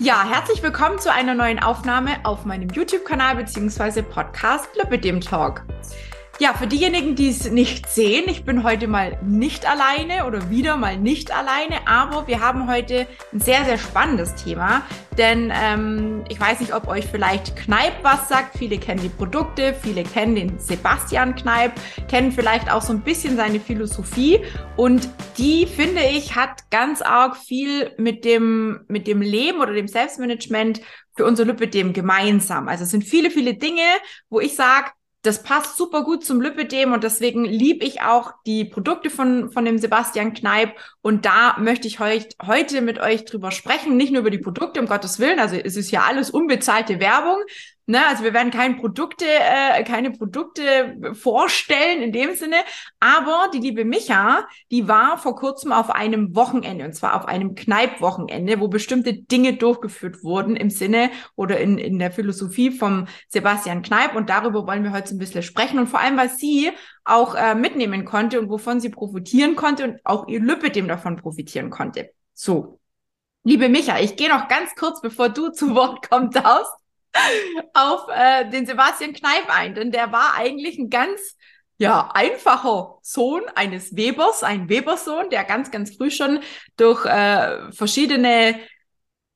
Ja, herzlich willkommen zu einer neuen Aufnahme auf meinem YouTube-Kanal bzw. Podcast Lipidem Talk. Ja, für diejenigen, die es nicht sehen, ich bin heute mal nicht alleine oder wieder mal nicht alleine, aber wir haben heute ein sehr, sehr spannendes Thema, denn ähm, ich weiß nicht, ob euch vielleicht Kneip was sagt. Viele kennen die Produkte, viele kennen den Sebastian Kneip, kennen vielleicht auch so ein bisschen seine Philosophie und die, finde ich, hat ganz arg viel mit dem, mit dem Leben oder dem Selbstmanagement für unser Lipidem gemeinsam. Also es sind viele, viele Dinge, wo ich sage, das passt super gut zum Lipidem und deswegen liebe ich auch die Produkte von, von dem Sebastian Kneip. Und da möchte ich heut, heute mit euch drüber sprechen. Nicht nur über die Produkte, um Gottes Willen. Also es ist ja alles unbezahlte Werbung, Ne, also wir werden keine Produkte, äh, keine Produkte vorstellen in dem Sinne. Aber die liebe Micha, die war vor kurzem auf einem Wochenende und zwar auf einem Kneipwochenende, wo bestimmte Dinge durchgeführt wurden im Sinne oder in, in der Philosophie vom Sebastian Kneip. Und darüber wollen wir heute ein bisschen sprechen. Und vor allem, was sie auch äh, mitnehmen konnte und wovon sie profitieren konnte und auch ihr Lüppe dem davon profitieren konnte. So. Liebe Micha, ich gehe noch ganz kurz, bevor du zu Wort kommst, aus auf äh, den Sebastian Kneip ein, denn der war eigentlich ein ganz ja, einfacher Sohn eines Webers, ein Webersohn, der ganz, ganz früh schon durch äh, verschiedene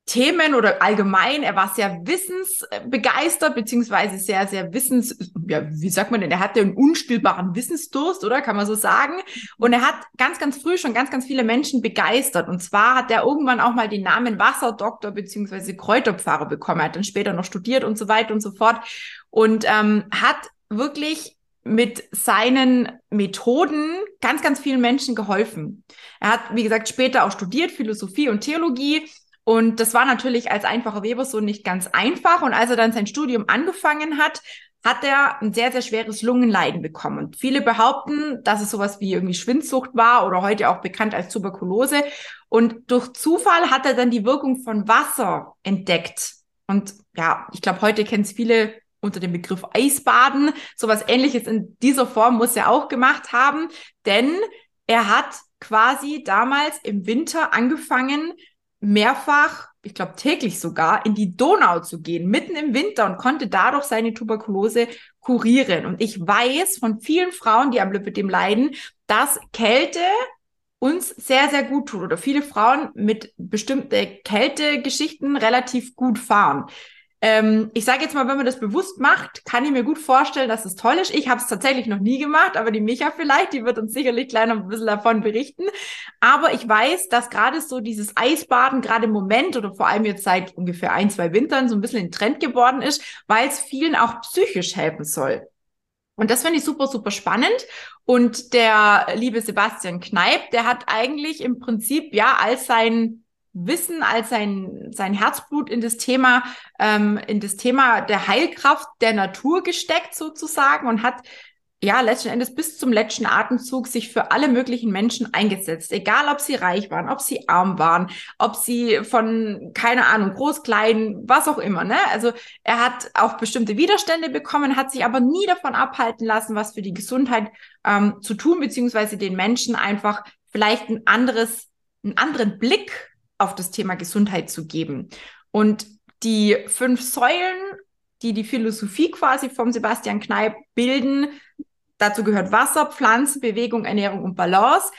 Themen oder allgemein, er war sehr wissensbegeistert, beziehungsweise sehr, sehr wissens, ja, wie sagt man denn, er hatte einen unstillbaren Wissensdurst, oder kann man so sagen? Und er hat ganz, ganz früh schon ganz, ganz viele Menschen begeistert. Und zwar hat er irgendwann auch mal den Namen Wasserdoktor beziehungsweise Kräuterpfarrer bekommen. Er hat dann später noch studiert und so weiter und so fort. Und ähm, hat wirklich mit seinen Methoden ganz, ganz vielen Menschen geholfen. Er hat, wie gesagt, später auch studiert, Philosophie und Theologie und das war natürlich als einfacher Webersohn nicht ganz einfach. Und als er dann sein Studium angefangen hat, hat er ein sehr, sehr schweres Lungenleiden bekommen. Und viele behaupten, dass es sowas wie irgendwie Schwindsucht war oder heute auch bekannt als Tuberkulose. Und durch Zufall hat er dann die Wirkung von Wasser entdeckt. Und ja, ich glaube, heute kennen es viele unter dem Begriff Eisbaden. Sowas ähnliches in dieser Form muss er auch gemacht haben, denn er hat quasi damals im Winter angefangen, mehrfach, ich glaube täglich sogar, in die Donau zu gehen, mitten im Winter und konnte dadurch seine Tuberkulose kurieren. Und ich weiß von vielen Frauen, die am Lipidem leiden, dass Kälte uns sehr, sehr gut tut oder viele Frauen mit bestimmten Kältegeschichten relativ gut fahren. Ähm, ich sage jetzt mal, wenn man das bewusst macht, kann ich mir gut vorstellen, dass es toll ist. Ich habe es tatsächlich noch nie gemacht, aber die Micha vielleicht, die wird uns sicherlich gleich noch ein bisschen davon berichten. Aber ich weiß, dass gerade so dieses Eisbaden gerade im Moment oder vor allem jetzt seit ungefähr ein, zwei Wintern so ein bisschen in Trend geworden ist, weil es vielen auch psychisch helfen soll. Und das finde ich super, super spannend. Und der liebe Sebastian Kneip, der hat eigentlich im Prinzip ja als sein Wissen als sein, sein Herzblut in das Thema, ähm, in das Thema der Heilkraft der Natur gesteckt sozusagen und hat ja letzten Endes bis zum letzten Atemzug sich für alle möglichen Menschen eingesetzt, egal ob sie reich waren, ob sie arm waren, ob sie von keine Ahnung groß, klein, was auch immer. Ne? Also er hat auch bestimmte Widerstände bekommen, hat sich aber nie davon abhalten lassen, was für die Gesundheit ähm, zu tun beziehungsweise den Menschen einfach vielleicht ein anderes, einen anderen Blick auf das Thema Gesundheit zu geben. Und die fünf Säulen, die die Philosophie quasi vom Sebastian Kneip bilden, dazu gehört Wasser, Pflanzen, Bewegung, Ernährung und Balance.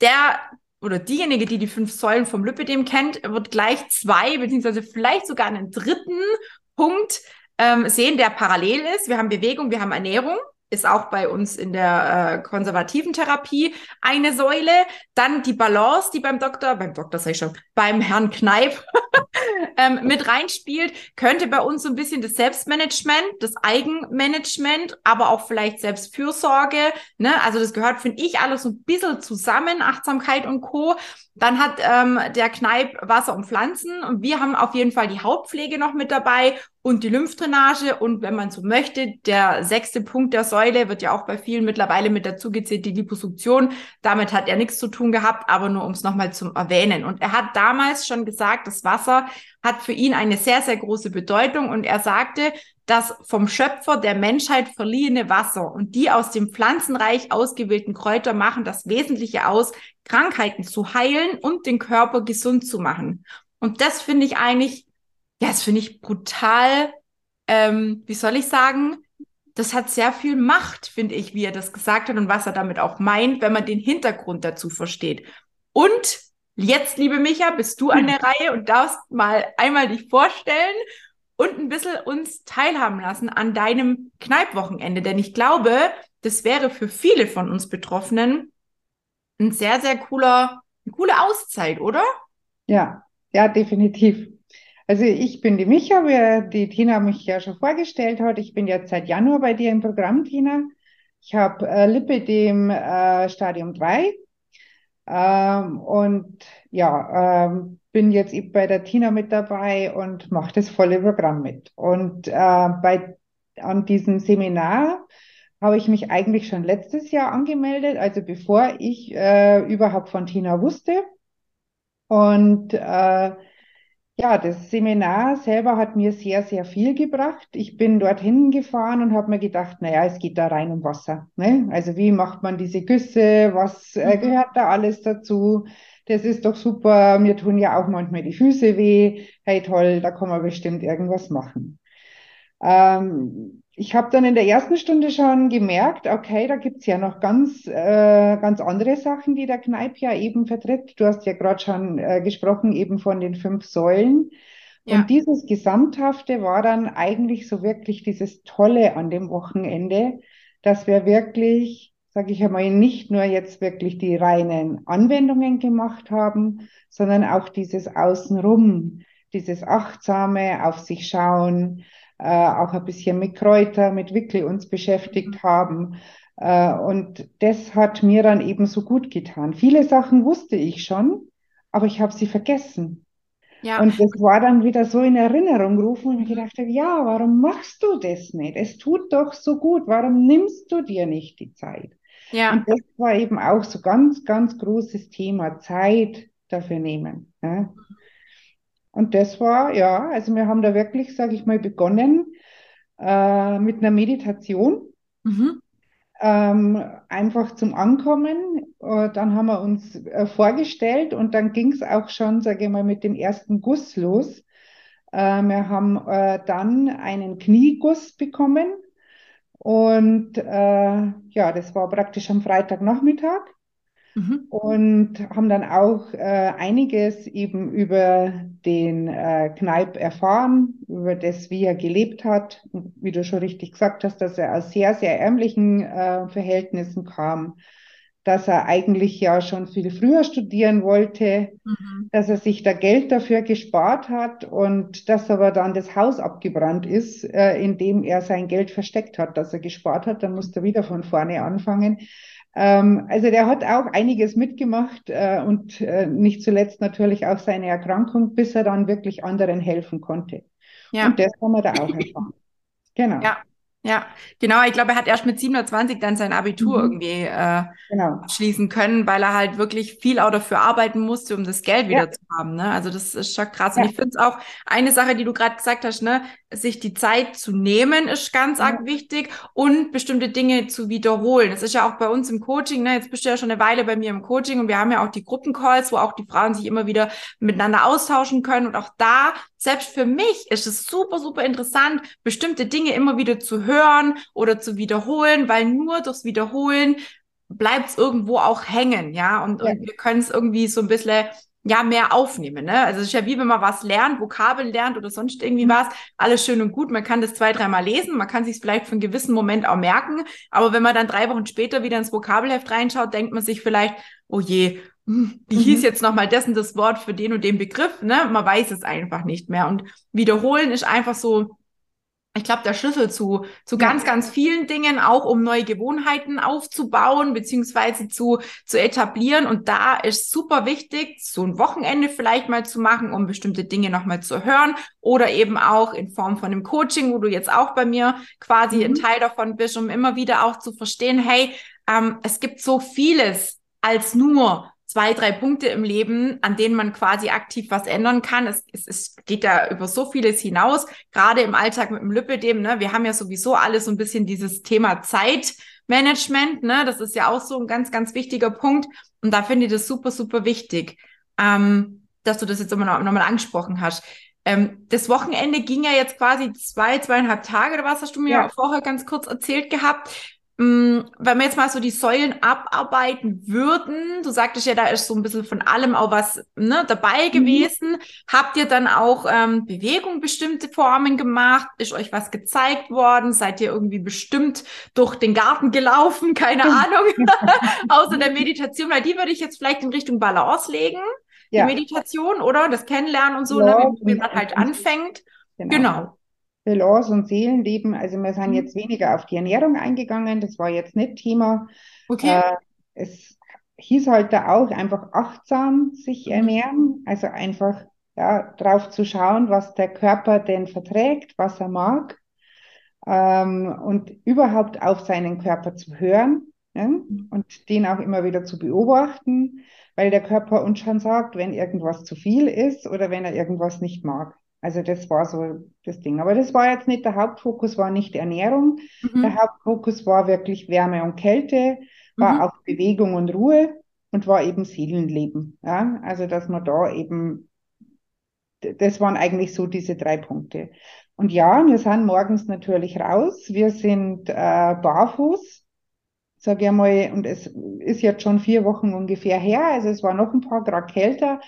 Der oder diejenige, die die fünf Säulen vom Lipidem kennt, wird gleich zwei, beziehungsweise vielleicht sogar einen dritten Punkt ähm, sehen, der parallel ist. Wir haben Bewegung, wir haben Ernährung ist auch bei uns in der äh, konservativen Therapie eine Säule. Dann die Balance, die beim Doktor, beim Doktor sag ich schon, beim Herrn Kneip ähm, mit reinspielt, könnte bei uns so ein bisschen das Selbstmanagement, das Eigenmanagement, aber auch vielleicht Selbstfürsorge. Ne? Also das gehört, finde ich, alles so ein bisschen zusammen, Achtsamkeit und Co. Dann hat ähm, der Kneip Wasser und Pflanzen und wir haben auf jeden Fall die Hautpflege noch mit dabei und die Lymphdrainage und wenn man so möchte, der sechste Punkt der Säule wird ja auch bei vielen mittlerweile mit dazu gezählt, die Liposuktion. Damit hat er nichts zu tun gehabt, aber nur um es nochmal zu erwähnen. Und er hat damals schon gesagt, das Wasser hat für ihn eine sehr, sehr große Bedeutung und er sagte, das vom Schöpfer der Menschheit verliehene Wasser und die aus dem Pflanzenreich ausgewählten Kräuter machen das Wesentliche aus, Krankheiten zu heilen und den Körper gesund zu machen. Und das finde ich eigentlich, ja, das finde ich brutal, ähm, wie soll ich sagen, das hat sehr viel Macht, finde ich, wie er das gesagt hat und was er damit auch meint, wenn man den Hintergrund dazu versteht. Und jetzt, liebe Micha, bist du an der Reihe und darfst mal einmal dich vorstellen und ein bisschen uns teilhaben lassen an deinem Kneipwochenende. Denn ich glaube, das wäre für viele von uns Betroffenen ein sehr, sehr cooler, eine coole Auszeit, oder? Ja, ja, definitiv. Also ich bin die Micha, wie die Tina mich ja schon vorgestellt hat. Ich bin jetzt seit Januar bei dir im Programm, Tina. Ich habe äh, Lipidem äh, Stadium 3 ähm, und ja, ähm, bin jetzt bei der Tina mit dabei und mache das volle Programm mit. Und äh, bei, an diesem Seminar habe ich mich eigentlich schon letztes Jahr angemeldet, also bevor ich äh, überhaupt von Tina wusste. Und äh, ja, das Seminar selber hat mir sehr, sehr viel gebracht. Ich bin dorthin gefahren und habe mir gedacht, naja, es geht da rein um Wasser. Ne? Also wie macht man diese Güsse? Was äh, mhm. gehört da alles dazu? Das ist doch super. Mir tun ja auch manchmal die Füße weh. Hey, toll, da kann man bestimmt irgendwas machen. Ähm, ich habe dann in der ersten Stunde schon gemerkt, okay, da gibt's ja noch ganz, äh, ganz andere Sachen, die der Kneip ja eben vertritt. Du hast ja gerade schon äh, gesprochen, eben von den fünf Säulen. Ja. Und dieses Gesamthafte war dann eigentlich so wirklich dieses Tolle an dem Wochenende, dass wir wirklich, sage ich einmal, nicht nur jetzt wirklich die reinen Anwendungen gemacht haben, sondern auch dieses Außenrum, dieses achtsame auf sich schauen, auch ein bisschen mit Kräuter, mit Wickel uns beschäftigt mhm. haben. Äh, und das hat mir dann eben so gut getan. Viele Sachen wusste ich schon, aber ich habe sie vergessen. Ja. Und das war dann wieder so in Erinnerung gerufen und ich gedacht habe, ja, warum machst du das nicht? Es tut doch so gut. Warum nimmst du dir nicht die Zeit? Ja. Und das war eben auch so ganz, ganz großes Thema, Zeit dafür nehmen. Ja. Und das war, ja, also wir haben da wirklich, sage ich mal, begonnen äh, mit einer Meditation. Mhm. Ähm, einfach zum Ankommen. Äh, dann haben wir uns äh, vorgestellt und dann ging es auch schon, sage ich mal, mit dem ersten Guss los. Äh, wir haben äh, dann einen Knieguss bekommen und ja, das war praktisch am Freitagnachmittag. Mhm. Und haben dann auch äh, einiges eben über den äh, Kneip erfahren, über das, wie er gelebt hat. Wie du schon richtig gesagt hast, dass er aus sehr, sehr ärmlichen äh, Verhältnissen kam, dass er eigentlich ja schon viel früher studieren wollte, mhm. dass er sich da Geld dafür gespart hat und dass aber dann das Haus abgebrannt ist, äh, in dem er sein Geld versteckt hat, dass er gespart hat. Dann musste er wieder von vorne anfangen. Ähm, also der hat auch einiges mitgemacht äh, und äh, nicht zuletzt natürlich auch seine Erkrankung, bis er dann wirklich anderen helfen konnte. Ja. Und das haben wir da auch erfahren. Genau. Ja. Ja, genau. Ich glaube, er hat erst mit 27 dann sein Abitur mhm. irgendwie äh, genau. abschließen können, weil er halt wirklich viel auch dafür arbeiten musste, um das Geld wieder ja. zu haben. Ne? Also das ist schon krass. Ja. Und ich finde es auch eine Sache, die du gerade gesagt hast, ne, sich die Zeit zu nehmen, ist ganz ja. arg wichtig und bestimmte Dinge zu wiederholen. Das ist ja auch bei uns im Coaching. Ne? Jetzt bist du ja schon eine Weile bei mir im Coaching und wir haben ja auch die Gruppencalls, wo auch die Frauen sich immer wieder miteinander austauschen können. Und auch da, selbst für mich, ist es super, super interessant, bestimmte Dinge immer wieder zu hören oder zu wiederholen, weil nur durchs Wiederholen bleibt es irgendwo auch hängen, ja, und, ja. und wir können es irgendwie so ein bisschen ja, mehr aufnehmen. Ne? Also es ist ja wie wenn man was lernt, Vokabeln lernt oder sonst irgendwie mhm. was, alles schön und gut. Man kann das zwei, dreimal lesen, man kann sich vielleicht für einen gewissen Moment auch merken, aber wenn man dann drei Wochen später wieder ins Vokabelheft reinschaut, denkt man sich vielleicht, oh je, wie mhm. hieß jetzt nochmal dessen das Wort für den und den Begriff, ne? Man weiß es einfach nicht mehr. Und wiederholen ist einfach so ich glaube, der Schlüssel zu, zu ja. ganz, ganz vielen Dingen, auch um neue Gewohnheiten aufzubauen, beziehungsweise zu, zu etablieren. Und da ist super wichtig, so ein Wochenende vielleicht mal zu machen, um bestimmte Dinge nochmal zu hören oder eben auch in Form von einem Coaching, wo du jetzt auch bei mir quasi mhm. ein Teil davon bist, um immer wieder auch zu verstehen, hey, ähm, es gibt so vieles als nur zwei, drei Punkte im Leben, an denen man quasi aktiv was ändern kann. Es, es, es geht da über so vieles hinaus, gerade im Alltag mit dem Lipidem. Ne? Wir haben ja sowieso alles so ein bisschen dieses Thema Zeitmanagement. Ne? Das ist ja auch so ein ganz, ganz wichtiger Punkt. Und da finde ich das super, super wichtig. Ähm, dass du das jetzt nochmal noch angesprochen hast. Ähm, das Wochenende ging ja jetzt quasi zwei, zweieinhalb Tage oder was hast du mir ja. vorher ganz kurz erzählt gehabt. Mm, wenn wir jetzt mal so die Säulen abarbeiten würden, du sagtest ja, da ist so ein bisschen von allem auch was ne, dabei mhm. gewesen. Habt ihr dann auch ähm, Bewegung bestimmte Formen gemacht? Ist euch was gezeigt worden? Seid ihr irgendwie bestimmt durch den Garten gelaufen? Keine Ahnung. Außer der Meditation, weil die würde ich jetzt vielleicht in Richtung Balance legen. Ja. Die Meditation, oder? Das Kennenlernen und so, ja, ne, wie, wie man halt anfängt. Genau. genau. Balance und Seelenleben. Also wir sind mhm. jetzt weniger auf die Ernährung eingegangen, das war jetzt nicht Thema. Okay. Äh, es hieß halt da auch einfach achtsam sich mhm. ernähren, also einfach ja, drauf zu schauen, was der Körper denn verträgt, was er mag ähm, und überhaupt auf seinen Körper zu hören ja, mhm. und den auch immer wieder zu beobachten, weil der Körper uns schon sagt, wenn irgendwas zu viel ist oder wenn er irgendwas nicht mag. Also das war so das Ding. Aber das war jetzt nicht der Hauptfokus, war nicht Ernährung. Mhm. Der Hauptfokus war wirklich Wärme und Kälte, war mhm. auch Bewegung und Ruhe und war eben Seelenleben. Ja, also dass man da eben, das waren eigentlich so diese drei Punkte. Und ja, wir sind morgens natürlich raus. Wir sind äh, barfuß, sage ich einmal, und es ist jetzt schon vier Wochen ungefähr her. Also es war noch ein paar Grad kälter.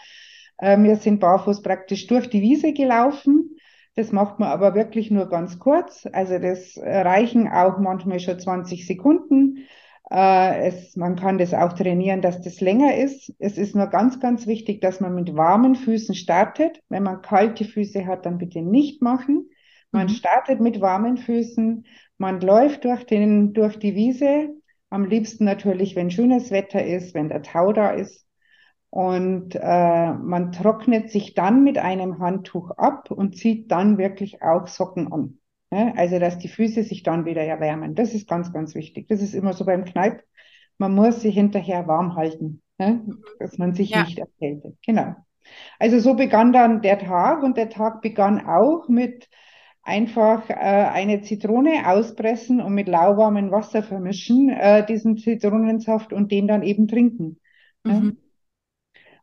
Äh, wir sind barfuß praktisch durch die Wiese gelaufen. Das macht man aber wirklich nur ganz kurz. Also das reichen auch manchmal schon 20 Sekunden. Äh, es, man kann das auch trainieren, dass das länger ist. Es ist nur ganz, ganz wichtig, dass man mit warmen Füßen startet. Wenn man kalte Füße hat, dann bitte nicht machen. Man mhm. startet mit warmen Füßen. Man läuft durch, den, durch die Wiese. Am liebsten natürlich, wenn schönes Wetter ist, wenn der Tau da ist. Und äh, man trocknet sich dann mit einem Handtuch ab und zieht dann wirklich auch Socken an. Ne? Also, dass die Füße sich dann wieder erwärmen. Das ist ganz, ganz wichtig. Das ist immer so beim Kneipp. Man muss sich hinterher warm halten, ne? dass man sich ja. nicht erkältet. Genau. Also so begann dann der Tag und der Tag begann auch mit einfach äh, eine Zitrone auspressen und mit lauwarmem Wasser vermischen, äh, diesen Zitronensaft und den dann eben trinken. Ne? Mhm.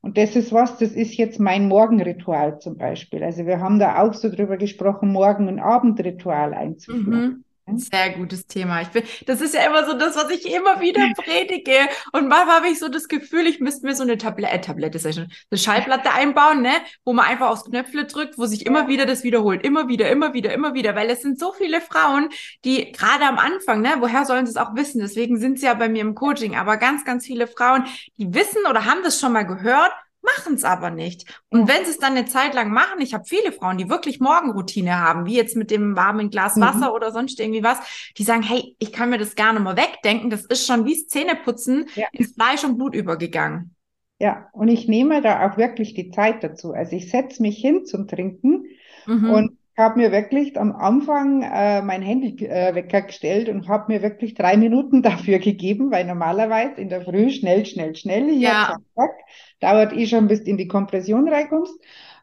Und das ist was, das ist jetzt mein Morgenritual zum Beispiel. Also wir haben da auch so drüber gesprochen, Morgen- und Abendritual einzuführen. Mhm. Sehr gutes Thema. Ich bin, das ist ja immer so das, was ich immer wieder predige. Und manchmal habe ich so das Gefühl, ich müsste mir so eine Tablette, äh, Tablette ist ja schon, eine Schallplatte einbauen, ne, wo man einfach aufs Knöpfle drückt, wo sich immer wieder das wiederholt. Immer wieder, immer wieder, immer wieder. Weil es sind so viele Frauen, die gerade am Anfang, ne, woher sollen sie es auch wissen? Deswegen sind sie ja bei mir im Coaching. Aber ganz, ganz viele Frauen, die wissen oder haben das schon mal gehört machen es aber nicht. Und wenn sie es dann eine Zeit lang machen, ich habe viele Frauen, die wirklich Morgenroutine haben, wie jetzt mit dem warmen Glas mhm. Wasser mhm. oder sonst irgendwie was, die sagen, hey, ich kann mir das gerne mal wegdenken, das ist schon wie Zähneputzen ja. ins Fleisch und Blut übergegangen. Ja, und ich nehme da auch wirklich die Zeit dazu. Also ich setze mich hin zum Trinken mhm. und habe mir wirklich am Anfang äh, mein Handy äh, wecker gestellt und habe mir wirklich drei Minuten dafür gegeben, weil normalerweise in der Früh schnell, schnell, schnell hier ja. zack, zack, dauert eh schon, bis du in die Kompression reinkommst.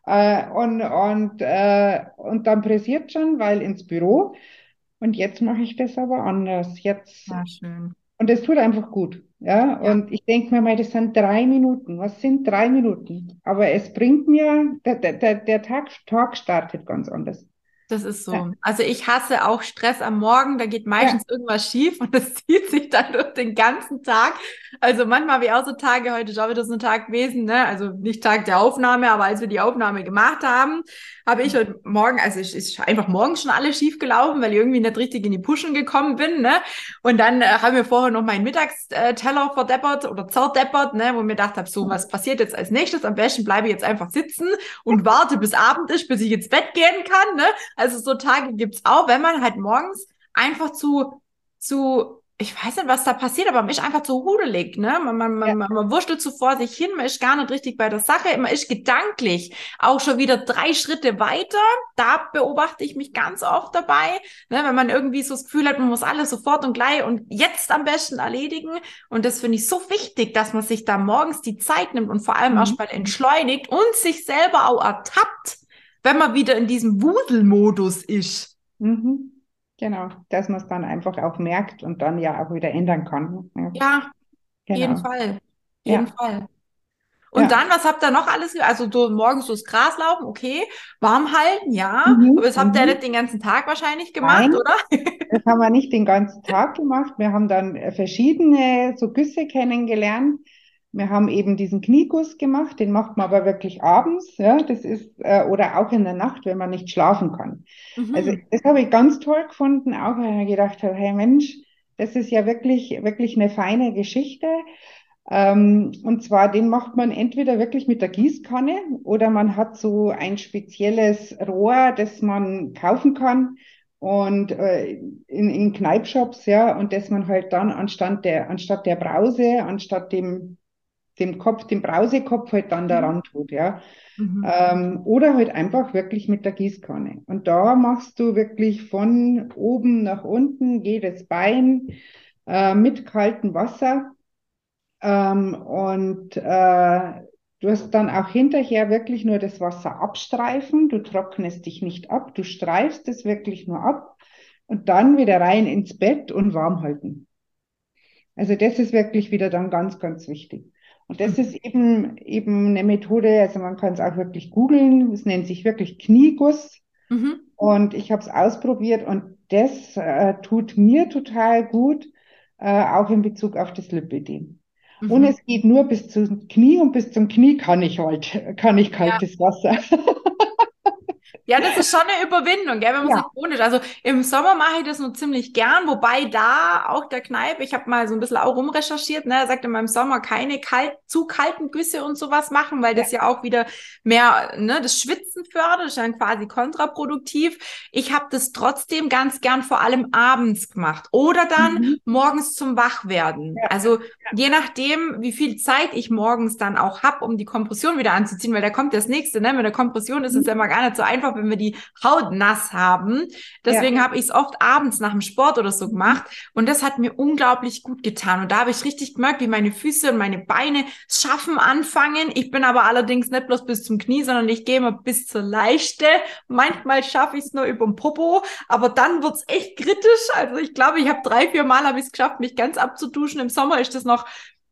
Äh, und, und, äh, und dann pressiert schon, weil ins Büro. Und jetzt mache ich das aber anders. Jetzt. Ja, schön. Und es tut einfach gut. Ja, ja. und ich denke mir mal, das sind drei Minuten. Was sind drei Minuten? Aber es bringt mir, der, der, der Tag, Tag startet ganz anders. Das ist so. Ja. Also ich hasse auch Stress am Morgen, da geht meistens ja. irgendwas schief und das zieht sich dann durch den ganzen Tag. Also manchmal habe ich auch so Tage, heute ist auch wieder so ein Tag gewesen, ne? Also nicht Tag der Aufnahme, aber als wir die Aufnahme gemacht haben, habe ich heute Morgen, also es ist einfach morgens schon alles schief gelaufen, weil ich irgendwie nicht richtig in die Puschen gekommen bin, ne? Und dann äh, haben wir vorher noch meinen Mittagsteller verdeppert oder zerdeppert, ne? Wo mir gedacht habe, so, was passiert jetzt als nächstes? Am besten bleibe ich jetzt einfach sitzen und warte, bis Abend ist, bis ich ins Bett gehen kann, ne? Also so Tage gibt's auch, wenn man halt morgens einfach zu, zu ich weiß nicht, was da passiert, aber man ist einfach zu hudelig, ne? Man, man, ja. man, man wurschtelt so vor sich hin, man ist gar nicht richtig bei der Sache, man ist gedanklich auch schon wieder drei Schritte weiter. Da beobachte ich mich ganz oft dabei, ne? wenn man irgendwie so das Gefühl hat, man muss alles sofort und gleich und jetzt am besten erledigen. Und das finde ich so wichtig, dass man sich da morgens die Zeit nimmt und vor allem mhm. erstmal entschleunigt und sich selber auch ertappt, wenn man wieder in diesem Wuselmodus ist. Mhm. Genau, dass man es dann einfach auch merkt und dann ja auch wieder ändern kann. Ja, ja genau. jeden Fall. Jeden ja. Fall. Und Ja. dann, was habt ihr noch alles? Also so morgens durchs Gras laufen, okay. Warm halten, ja. Mhm, Aber das habt ihr mhm. nicht den ganzen Tag wahrscheinlich gemacht, Nein. oder? Das haben wir nicht den ganzen Tag gemacht. Wir haben dann äh, verschiedene so Güsse kennengelernt. Wir haben eben diesen Knieguss gemacht, den macht man aber wirklich abends, ja, das ist, äh, oder auch in der Nacht, wenn man nicht schlafen kann. Also Mhm. das habe ich ganz toll gefunden, auch weil ich gedacht habe, hey Mensch, das ist ja wirklich, wirklich eine feine Geschichte. Ähm, und zwar, den macht man entweder wirklich mit der Gießkanne oder man hat so ein spezielles Rohr, das man kaufen kann und äh, in, in Kneipshops, ja, und das man halt dann anstatt der, anstatt der Brause, anstatt dem, dem Kopf, dem Brausekopf halt dann daran tut, ja. Mhm. Ähm, oder halt einfach wirklich mit der Gießkanne. Und da machst du wirklich von oben nach unten jedes Bein äh, mit kaltem Wasser. Ähm, und äh, du hast dann auch hinterher wirklich nur das Wasser abstreifen. Du trocknest dich nicht ab, du streifst es wirklich nur ab und dann wieder rein ins Bett und warm halten. Also das ist wirklich wieder dann ganz, ganz wichtig. Und das ist eben, eben eine Methode, also man kann es auch wirklich googeln, es nennt sich wirklich Knieguss. Mhm. Und ich habe es ausprobiert und das äh, tut mir total gut, äh, auch in Bezug auf das Lipödem. Und Mhm. es geht nur bis zum Knie und bis zum Knie kann ich halt, kann ich kaltes Wasser. Ja, das ist schon eine Überwindung, gell, wenn man Ja. sich wohnt. Also im Sommer mache ich das nur ziemlich gern, wobei da auch der Kneipe, ich habe mal so ein bisschen auch rumrecherchiert, ne, er sagt immer im Sommer keine kalt, zu kalten Güsse und sowas machen, weil das ja auch wieder mehr ne, das Schwitzen fördert, ist dann quasi kontraproduktiv. Ich habe das trotzdem ganz gern vor allem abends gemacht oder dann Mhm. morgens zum Wachwerden. Ja. Also je nachdem, wie viel Zeit ich morgens dann auch hab, um die Kompression wieder anzuziehen, weil da kommt das nächste, ne? Mit der Kompression ist es Mhm. ja immer gar nicht so einfach, wenn wir die Haut nass haben. Deswegen habe ich es oft abends nach dem Sport oder so gemacht und das hat mir unglaublich gut getan. Und da habe ich richtig gemerkt, wie meine Füße und meine Beine es schaffen anfangen. Ich bin aber allerdings nicht bloß bis zum Knie, sondern ich gehe immer bis zur Leiste. Manchmal schaffe ich es nur über den Popo, aber dann wird's echt kritisch. Also ich glaube, ich habe drei, vier Mal habe ich es geschafft, mich ganz abzuduschen. Im Sommer ist das noch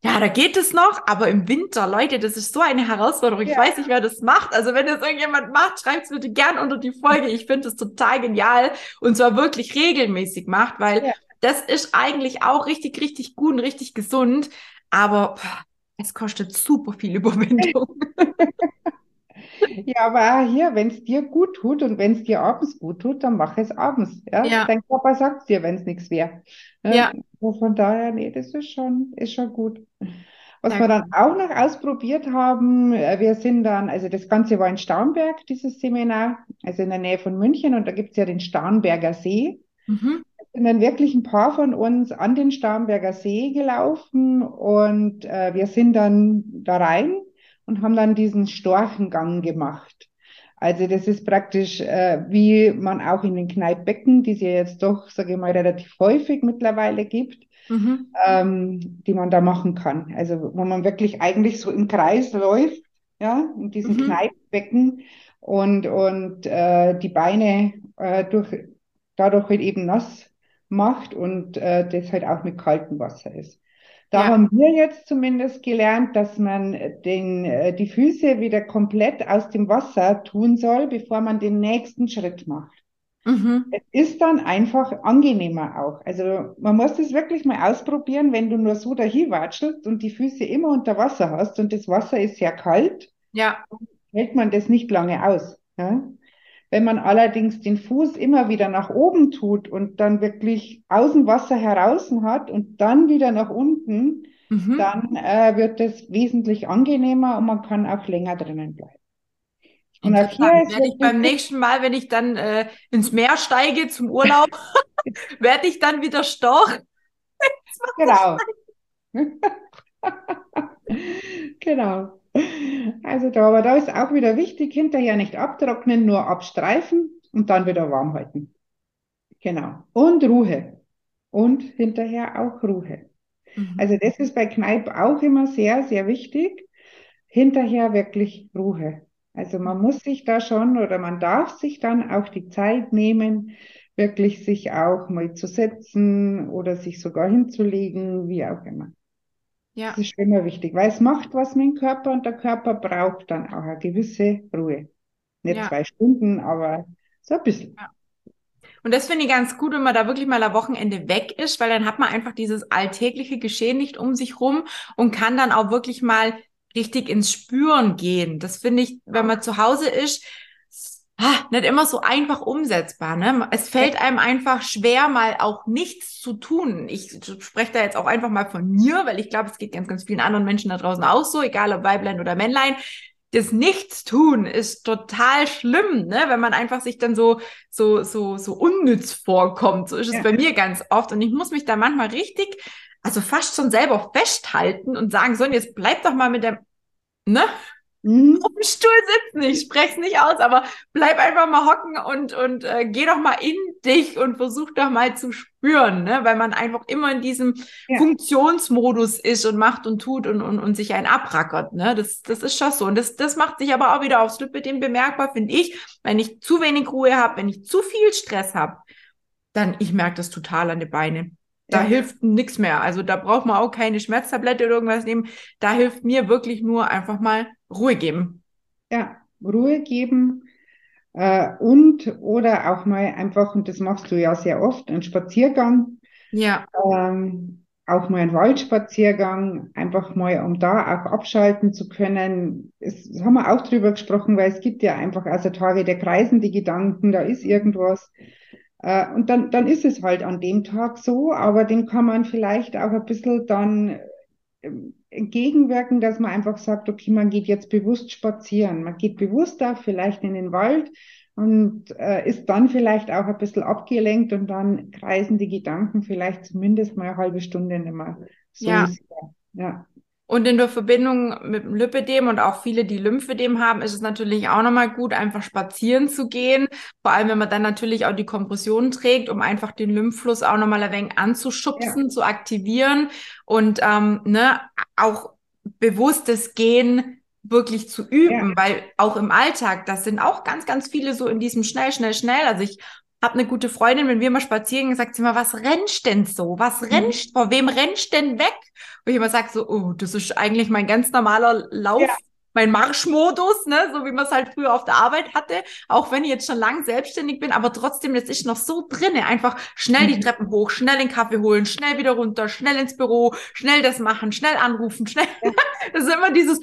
ja, da geht es noch, aber im Winter, Leute, das ist so eine Herausforderung. Ich Ja. weiß nicht, wer das macht. Also wenn das irgendjemand macht, schreibt es bitte gern unter die Folge. Ich finde das total genial und zwar wirklich regelmäßig macht, weil Ja. das ist eigentlich auch richtig, richtig gut und richtig gesund. Aber es kostet super viel Überwindung. Ja, aber auch hier, wenn es dir gut tut und wenn es dir abends gut tut, dann mach es abends. Ja? Ja. Dein Körper sagt dir, wenn es nichts wäre. Ja. Also Von daher, nee, das ist schon, ist schon gut. Was Ja, wir dann auch noch ausprobiert haben, äh, wir sind dann, also das Ganze war in Starnberg, dieses Seminar, also in der Nähe von München, und da gibt es ja den Starnberger See. Mhm. sind dann wirklich ein paar von uns an den Starnberger See gelaufen und äh, wir sind dann da rein und haben dann diesen Storchengang gemacht. Also das ist praktisch, äh, wie man auch in den Kneippbecken, die es ja jetzt doch, sage ich mal, relativ häufig mittlerweile gibt, Mhm. ähm, die man da machen kann. Also wo man wirklich eigentlich so im Kreis läuft, ja, in diesem Mhm. Kneippbecken und, und äh, die Beine äh, durch, dadurch halt eben nass macht und äh, das halt auch mit kaltem Wasser ist. Da Ja. haben wir jetzt zumindest gelernt, dass man den, äh, die Füße wieder komplett aus dem Wasser tun soll, bevor man den nächsten Schritt macht. Mhm. Es ist dann einfach angenehmer auch. Also man muss das wirklich mal ausprobieren, wenn du nur so dahin watschelst und die Füße immer unter Wasser hast und das Wasser ist sehr kalt, Ja. hält man das nicht lange aus. Ja? Wenn man allerdings den Fuß immer wieder nach oben tut und dann wirklich aus dem Wasser heraus hat und dann wieder nach unten, Mhm. dann äh, wird es wesentlich angenehmer und man kann auch länger drinnen bleiben. Und auch hier ist Werde ich beim nächsten Mal, wenn ich dann äh, ins Meer steige zum Urlaub, werde ich dann wieder Storch. Genau. Genau. Also da, aber da ist auch wieder wichtig, hinterher nicht abtrocknen, nur abstreifen und dann wieder warm halten. Genau. Und Ruhe. Und hinterher auch Ruhe. Mhm. Also das ist bei Kneipp auch immer sehr, sehr wichtig. Hinterher wirklich Ruhe. Also man muss sich da schon oder man darf sich dann auch die Zeit nehmen, wirklich sich auch mal zu setzen oder sich sogar hinzulegen, wie auch immer. Ja. Das ist immer wichtig, weil es macht was mit dem Körper und der Körper braucht dann auch eine gewisse Ruhe. Nicht ja. zwei Stunden, aber so ein bisschen. Ja. Und das finde ich ganz gut, wenn man da wirklich mal am Wochenende weg ist, weil dann hat man einfach dieses alltägliche Geschehen nicht um sich rum und kann dann auch wirklich mal richtig ins Spüren gehen. Das finde ich, wenn man zu Hause ist, ah, nicht immer so einfach umsetzbar. Ne? Es fällt einem einfach schwer, mal auch nichts zu tun. Ich spreche da jetzt auch einfach mal von mir, weil ich glaube, es geht ganz, ganz vielen anderen Menschen da draußen auch so, egal ob Weiblein oder Männlein das Nichtstun ist total schlimm, ne? wenn man einfach sich dann so, so, so, so unnütz vorkommt. So ist es ja. bei mir ganz oft. Und ich muss mich da manchmal richtig, also fast schon selber festhalten und sagen, so, jetzt bleib doch mal mit dem, ne? Mhm. auf dem Stuhl sitzen. Ich spreche es nicht aus, aber bleib einfach mal hocken und, und äh, geh doch mal in dich und versuch doch mal zu spüren, ne? weil man einfach immer in diesem ja. Funktionsmodus ist und macht und tut und, und, und sich einen abrackert. Ne? Das, das ist schon so. Und das, das macht sich aber auch wieder aufs Lipidem bemerkbar, finde ich, wenn ich zu wenig Ruhe habe, wenn ich zu viel Stress habe, dann ich merke das total an den Beinen. Da ja. hilft nichts mehr. Also da braucht man auch keine Schmerztablette oder irgendwas nehmen. Da hilft mir wirklich nur einfach mal Ruhe geben. Ja, Ruhe geben äh, und oder auch mal einfach, und das machst du ja sehr oft, einen Spaziergang. Ja. Ähm, auch mal einen Waldspaziergang, einfach mal, um da auch abschalten zu können. Es haben wir auch drüber gesprochen, weil es gibt ja einfach also Tage, der kreisen die Gedanken, da ist irgendwas. Äh, und dann, dann ist es halt an dem Tag so, aber den kann man vielleicht auch ein bisschen dann ähm, entgegenwirken, dass man einfach sagt, okay, man geht jetzt bewusst spazieren. Man geht bewusst auch vielleicht in den Wald und äh, ist dann vielleicht auch ein bisschen abgelenkt und dann kreisen die Gedanken vielleicht zumindest mal eine halbe Stunde nicht mehr so ja. Ja. Und in der Verbindung mit dem Lipidem und auch viele, die Lymphedem haben, ist es natürlich auch nochmal gut, einfach spazieren zu gehen. Vor allem, wenn man dann natürlich auch die Kompression trägt, um einfach den Lymphfluss auch nochmal ein wenig anzuschubsen, ja. zu aktivieren und ähm, ne, auch bewusstes Gehen wirklich zu üben, ja. weil auch im Alltag, das sind auch ganz, ganz viele so in diesem schnell, schnell, schnell. Also ich habe eine gute Freundin, wenn wir mal spazieren gehen, sagt sie immer, was rennst denn so? Was mhm. rennst, vor wem rennst denn weg? Und ich immer sage so, oh, das ist eigentlich mein ganz normaler Lauf. Ja mein Marschmodus, ne, so wie man es halt früher auf der Arbeit hatte, auch wenn ich jetzt schon lang selbstständig bin, aber trotzdem, das ist noch so drinne, einfach schnell die mhm. Treppen hoch, schnell den Kaffee holen, schnell wieder runter, schnell ins Büro, schnell das machen, schnell anrufen, schnell, das ist immer dieses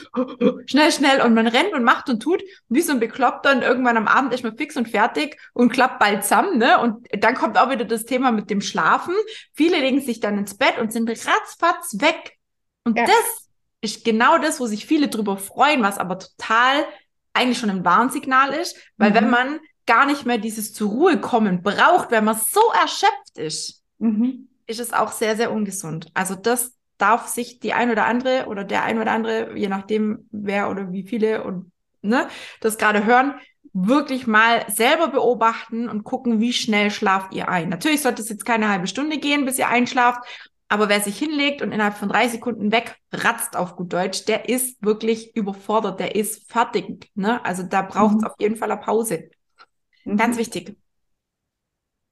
schnell, schnell und man rennt und macht und tut, wie so ein Bekloppter und irgendwann am Abend ist man fix und fertig und klappt bald zusammen, ne, und dann kommt auch wieder das Thema mit dem Schlafen. Viele legen sich dann ins Bett und sind ratzfatz weg. Und ja. das ist genau das, wo sich viele drüber freuen, was aber total eigentlich schon ein Warnsignal ist, weil mhm. wenn man gar nicht mehr dieses zur Ruhe kommen braucht, wenn man so erschöpft ist, mhm. ist es auch sehr, sehr ungesund. Also das darf sich die ein oder andere oder der ein oder andere, je nachdem wer oder wie viele und ne, das gerade hören, wirklich mal selber beobachten und gucken, wie schnell schlaft ihr ein. Natürlich sollte es jetzt keine halbe Stunde gehen, bis ihr einschlaft, aber wer sich hinlegt und innerhalb von drei Sekunden wegratzt auf gut Deutsch, der ist wirklich überfordert, der ist fertig. Ne? Also da braucht es mhm. auf jeden Fall eine Pause. Mhm. Ganz wichtig.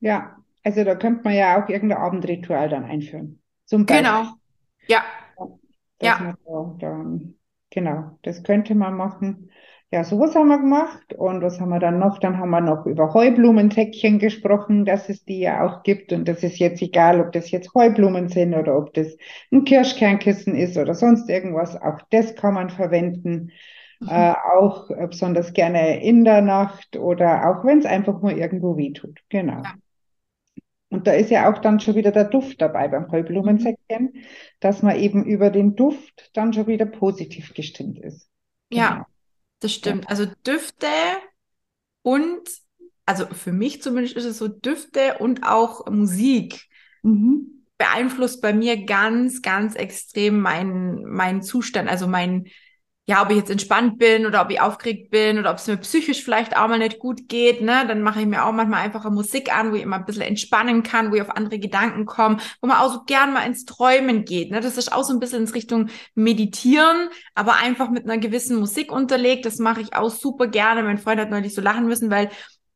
Ja, also da könnte man ja auch irgendein Abendritual dann einführen. Zum Beispiel. Genau. Ja. ja. Da, genau, das könnte man machen. Ja, sowas haben wir gemacht. Und was haben wir dann noch? Dann haben wir noch über Heublumensäckchen gesprochen, dass es die ja auch gibt. Und das ist jetzt egal, ob das jetzt Heublumen sind oder ob das ein Kirschkernkissen ist oder sonst irgendwas. Auch das kann man verwenden. Mhm. Äh, auch äh, besonders gerne in der Nacht oder auch wenn es einfach nur irgendwo weh tut. Genau. Ja. Und da ist ja auch dann schon wieder der Duft dabei beim Heublumensäckchen, dass man eben über den Duft dann schon wieder positiv gestimmt ist. Genau. Ja, das stimmt. Ja. Also Düfte und, also für mich zumindest ist es so, Düfte und auch Musik mhm. beeinflusst bei mir ganz, ganz extrem meinen, meinen Zustand, also mein, ja, ob ich jetzt entspannt bin oder ob ich aufgeregt bin oder ob es mir psychisch vielleicht auch mal nicht gut geht, ne, dann mache ich mir auch manchmal einfache Musik an, wo ich immer ein bisschen entspannen kann, wo ich auf andere Gedanken komme, wo man auch so gern mal ins Träumen geht, ne, das ist auch so ein bisschen in Richtung Meditieren, aber einfach mit einer gewissen Musik unterlegt, das mache ich auch super gerne. Mein Freund hat neulich so lachen müssen, weil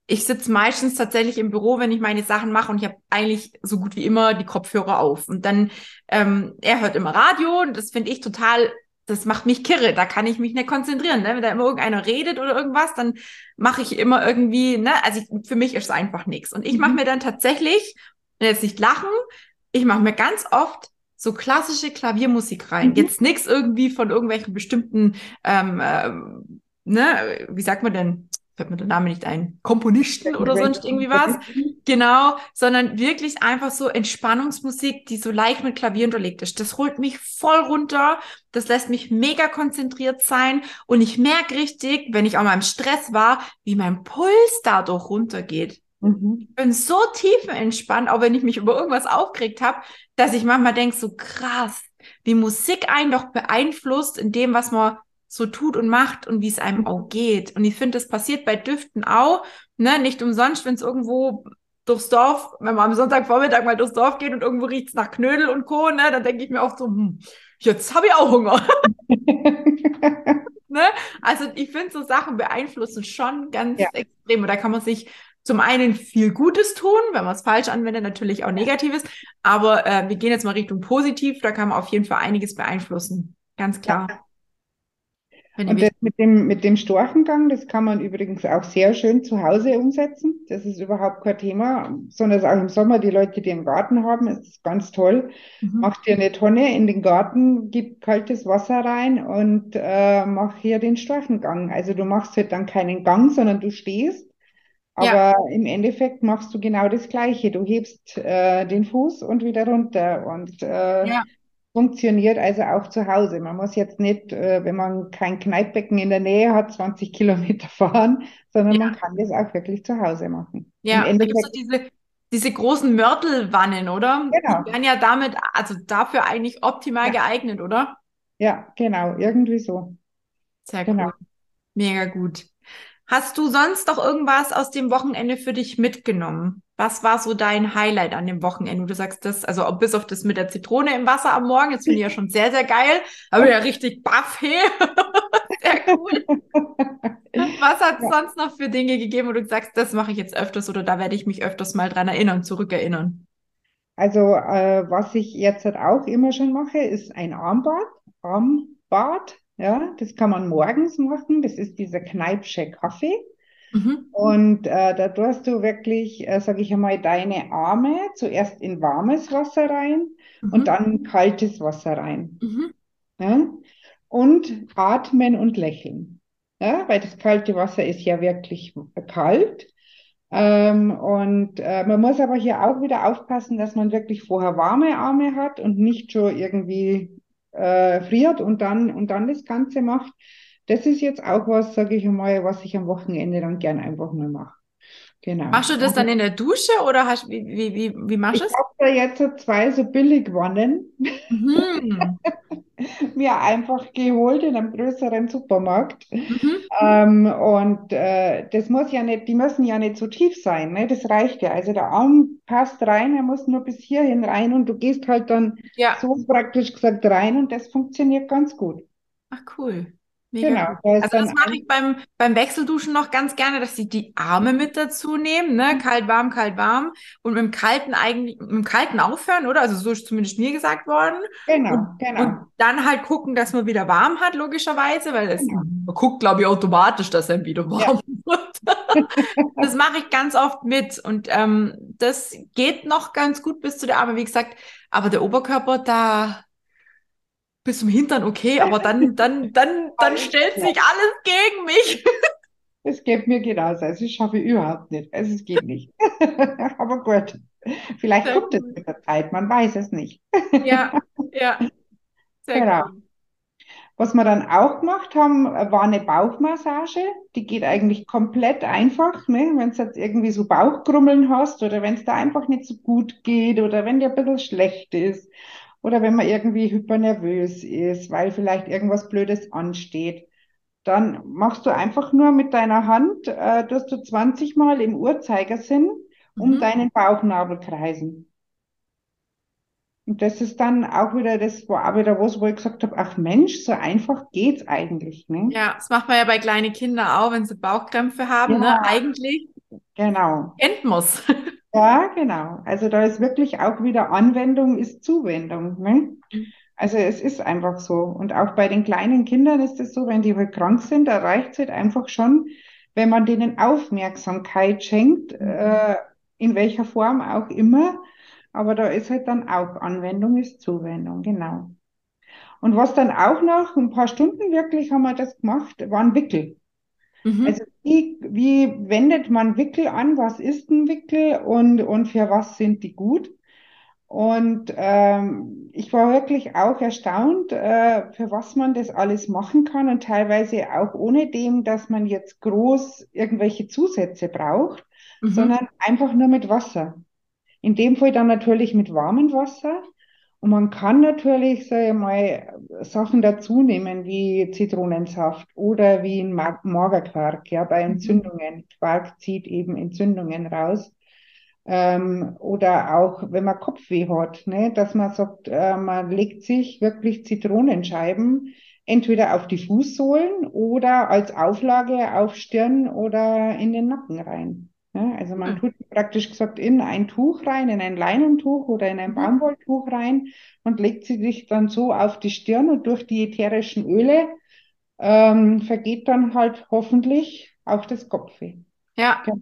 ich sitze meistens tatsächlich im Büro, wenn ich meine Sachen mache und ich habe eigentlich so gut wie immer die Kopfhörer auf. Und dann, ähm, er hört immer Radio und das finde ich total, das macht mich kirre. Da kann ich mich nicht konzentrieren. Ne? Wenn da immer irgendeiner redet oder irgendwas, dann mache ich immer irgendwie, ne, also ich, für mich ist es einfach nichts. Und ich mache Mhm. mir dann tatsächlich, jetzt nicht lachen, ich mache mir ganz oft so klassische Klaviermusik rein. Mhm. Jetzt nichts irgendwie von irgendwelchen bestimmten, ähm, ähm, ne, wie sagt man denn? Fällt mir der Name nicht ein. Komponisten oder sonst irgendwie was. Genau, sondern wirklich einfach so Entspannungsmusik, die so leicht mit Klavier unterlegt ist. Das holt mich voll runter, das lässt mich mega konzentriert sein und ich merke richtig, wenn ich auch mal im Stress war, wie mein Puls dadurch runtergeht. Mhm. Ich bin so tiefenentspannt, auch wenn ich mich über irgendwas aufgeregt habe, dass ich manchmal denke, so krass, wie Musik einen doch beeinflusst in dem, was man so tut und macht und wie es einem auch geht. Und ich finde, das passiert bei Düften auch, ne, nicht umsonst, wenn es irgendwo durchs Dorf, wenn man am Sonntagvormittag mal durchs Dorf geht und irgendwo riecht's nach Knödel und Co., ne, dann denke ich mir oft so, hm, jetzt habe ich auch Hunger. ne? Also ich finde, so Sachen beeinflussen schon ganz Ja. extrem. Und da kann man sich zum einen viel Gutes tun, wenn man es falsch anwendet, natürlich auch Negatives. Aber äh, wir gehen jetzt mal Richtung positiv, da kann man auf jeden Fall einiges beeinflussen. Ganz klar. Finde Und das mit dem, mit dem Storchengang, das kann man übrigens auch sehr schön zu Hause umsetzen. Das ist überhaupt kein Thema, sondern auch im Sommer, die Leute, die einen Garten haben, ist ganz toll. Mhm. Mach dir eine Tonne in den Garten, gib kaltes Wasser rein und äh, mach hier den Storchengang. Also du machst halt dann keinen Gang, sondern du stehst. Ja. Aber im Endeffekt machst du genau das Gleiche. Du hebst äh, den Fuß und wieder runter und äh, Ja. Funktioniert also auch zu Hause. Man muss jetzt nicht, äh, wenn man kein Kneippbecken in der Nähe hat, 20 Kilometer fahren, sondern Ja. man kann das auch wirklich zu Hause machen. Ja, da gibt so diese, diese großen Mörtelwannen, oder? genau. Die werden ja damit, also dafür eigentlich optimal Ja, geeignet, oder? ja, genau, irgendwie so. Sehr Genau. cool. Mega gut. Hast du sonst noch irgendwas aus dem Wochenende für dich mitgenommen? Was war so dein Highlight an dem Wochenende? Du sagst das, also bis auf das mit der Zitrone im Wasser am Morgen, das finde ich ja schon sehr, sehr geil. Aber ja richtig baff, hey. Sehr cool. Was hat es Ja. sonst noch für Dinge gegeben, wo du sagst, das mache ich jetzt öfters oder da werde ich mich öfters mal dran erinnern, zurückerinnern? Also, äh, was ich jetzt halt auch immer schon mache, ist ein Armbad. Armbad, ja, das kann man morgens machen. Das ist dieser Kneipsche Kaffee. Mhm. Und äh, da tust du wirklich, äh, sage ich einmal, deine Arme zuerst in warmes Wasser rein und Mhm. dann in kaltes Wasser rein. Mhm. Ja? Und atmen und lächeln. Ja? Weil das kalte Wasser ist ja wirklich kalt. Ähm, und äh, man muss aber hier auch wieder aufpassen, dass man wirklich vorher warme Arme hat und nicht schon irgendwie äh, friert und dann, und dann das Ganze macht. Das ist jetzt auch was, sage ich einmal, was ich am Wochenende dann gern einfach nur mache. Genau. Machst du das dann in der Dusche oder hast, wie, wie, wie, wie machst Ich du es? habe da jetzt zwei so Billigwannen Mhm. mir einfach geholt in einem größeren Supermarkt. Mhm. Ähm, und äh, das muss ja nicht, die müssen ja nicht so tief sein, ne? Das reicht ja. Also der Arm passt rein, er muss nur bis hierhin rein und du gehst halt dann Ja, so praktisch gesagt rein und das funktioniert ganz gut. ach cool. Mega Genau, da Also das mache ich beim, beim Wechselduschen noch ganz gerne, dass ich die Arme mit dazu nehme, ne? Kalt, warm, kalt, warm. Und mit dem Kalten eigentlich, mit dem Kalten aufhören, oder? Also so ist zumindest mir gesagt worden. genau, Und, genau, und dann halt gucken, dass man wieder warm hat, logischerweise, weil es, genau. man guckt, glaube ich, automatisch, dass er wieder Ja. warm wird. Das mache ich ganz oft mit. Und ähm, das geht noch ganz gut bis zu der Arme, wie gesagt. Aber der Oberkörper, da bis zum Hintern okay, aber dann, dann, dann, dann stellt sich alles gegen mich. Das geht mir genauso. Also das schaffe ich überhaupt nicht. Also es geht nicht. Aber gut. Vielleicht Sehr kommt es mit der Zeit, man weiß es nicht. Ja, ja, sehr Genau. cool. Was wir dann auch gemacht haben, war eine Bauchmassage. Die geht eigentlich komplett einfach, ne? Wenn du jetzt irgendwie so Bauchgrummeln hast oder wenn es da einfach nicht so gut geht oder wenn dir ein bisschen schlecht ist oder wenn man irgendwie hypernervös ist, weil vielleicht irgendwas Blödes ansteht, dann machst du einfach nur mit deiner Hand, äh, tust du 20 Mal im Uhrzeigersinn um Mhm. deinen Bauchnabel kreisen. Und das ist dann auch wieder, das war auch wieder was, wo ich gesagt habe, ach Mensch, so einfach geht's eigentlich, ne? Ja, das macht man ja bei kleinen Kindern auch, wenn sie Bauchkrämpfe haben, ne? Ja, Eigentlich genau. Kennt muss. Ja, genau. Also da ist wirklich auch wieder Anwendung ist Zuwendung. Ne? Also es ist einfach so. Und auch bei den kleinen Kindern ist es so, wenn die halt krank sind, da reicht es halt einfach schon, wenn man denen Aufmerksamkeit schenkt, äh, in welcher Form auch immer. Aber da ist halt dann auch Anwendung ist Zuwendung, genau. Und was dann auch noch, ein paar Stunden wirklich haben wir das gemacht, waren Wickel. Mhm. Also wie, wie wendet man Wickel an? Was ist ein Wickel und, und für was sind die gut? Und ähm, ich war wirklich auch erstaunt, äh, für was man das alles machen kann und teilweise auch ohne dem, dass man jetzt groß irgendwelche Zusätze braucht, Mhm. sondern einfach nur mit Wasser. In dem Fall dann natürlich mit warmem Wasser. Und man kann natürlich, sag ich mal, Sachen dazu nehmen wie Zitronensaft oder wie ein Ma- Magerquark, ja, bei Mhm. Entzündungen. Quark zieht eben Entzündungen raus. Ähm, oder auch, wenn man Kopfweh hat, ne, dass man sagt, äh, man legt sich wirklich Zitronenscheiben entweder auf die Fußsohlen oder als Auflage auf Stirn oder in den Nacken rein. Ne? Also man Mhm. tut praktisch gesagt in ein Tuch rein, in ein Leinentuch oder in ein Mhm. Baumwolltuch rein und legt sie sich dann so auf die Stirn und durch die ätherischen Öle ähm, vergeht dann halt hoffentlich auch das Kopfweh. Ja, Genau.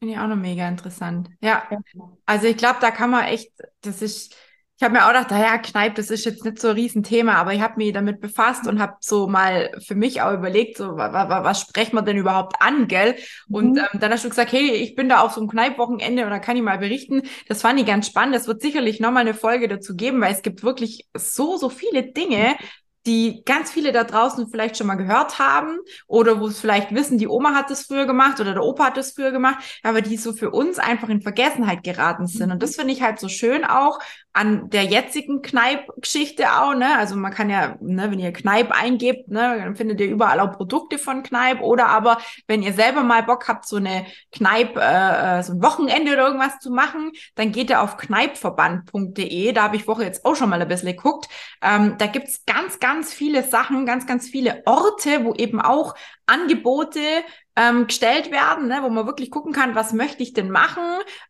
finde ich auch noch mega interessant. Ja, Genau. also ich glaube, da kann man echt, das ist, ich habe mir auch gedacht, naja, Kneipp, das ist jetzt nicht so ein Riesenthema, aber ich habe mich damit befasst und habe so mal für mich auch überlegt, so, wa, wa, was sprechen wir denn überhaupt an, gell? Und Mhm. ähm, dann hast du gesagt, hey, ich bin da auf so einem Kneipp-Wochenende und da kann ich mal berichten. Das fand ich ganz spannend. Es wird sicherlich nochmal eine Folge dazu geben, weil es gibt wirklich so, so viele Dinge, die ganz viele da draußen vielleicht schon mal gehört haben oder wo es vielleicht wissen, die Oma hat das früher gemacht oder der Opa hat das früher gemacht, aber die so für uns einfach in Vergessenheit geraten sind. Und das finde ich halt so schön auch an der jetzigen Kneipp-Geschichte auch, ne? Also man kann ja, ne, wenn ihr Kneipp eingebt, ne, dann findet ihr überall auch Produkte von Kneipp oder aber wenn ihr selber mal Bock habt, so eine Kneipp, äh, äh, so ein Wochenende oder irgendwas zu machen, dann geht ihr auf kneipverband.de. Da habe ich Woche jetzt auch schon mal ein bisschen geguckt. Ähm, da gibt's ganz, ganz viele Sachen, ganz, ganz viele Orte, wo eben auch Angebote ähm, gestellt werden, ne, wo man wirklich gucken kann, was möchte ich denn machen,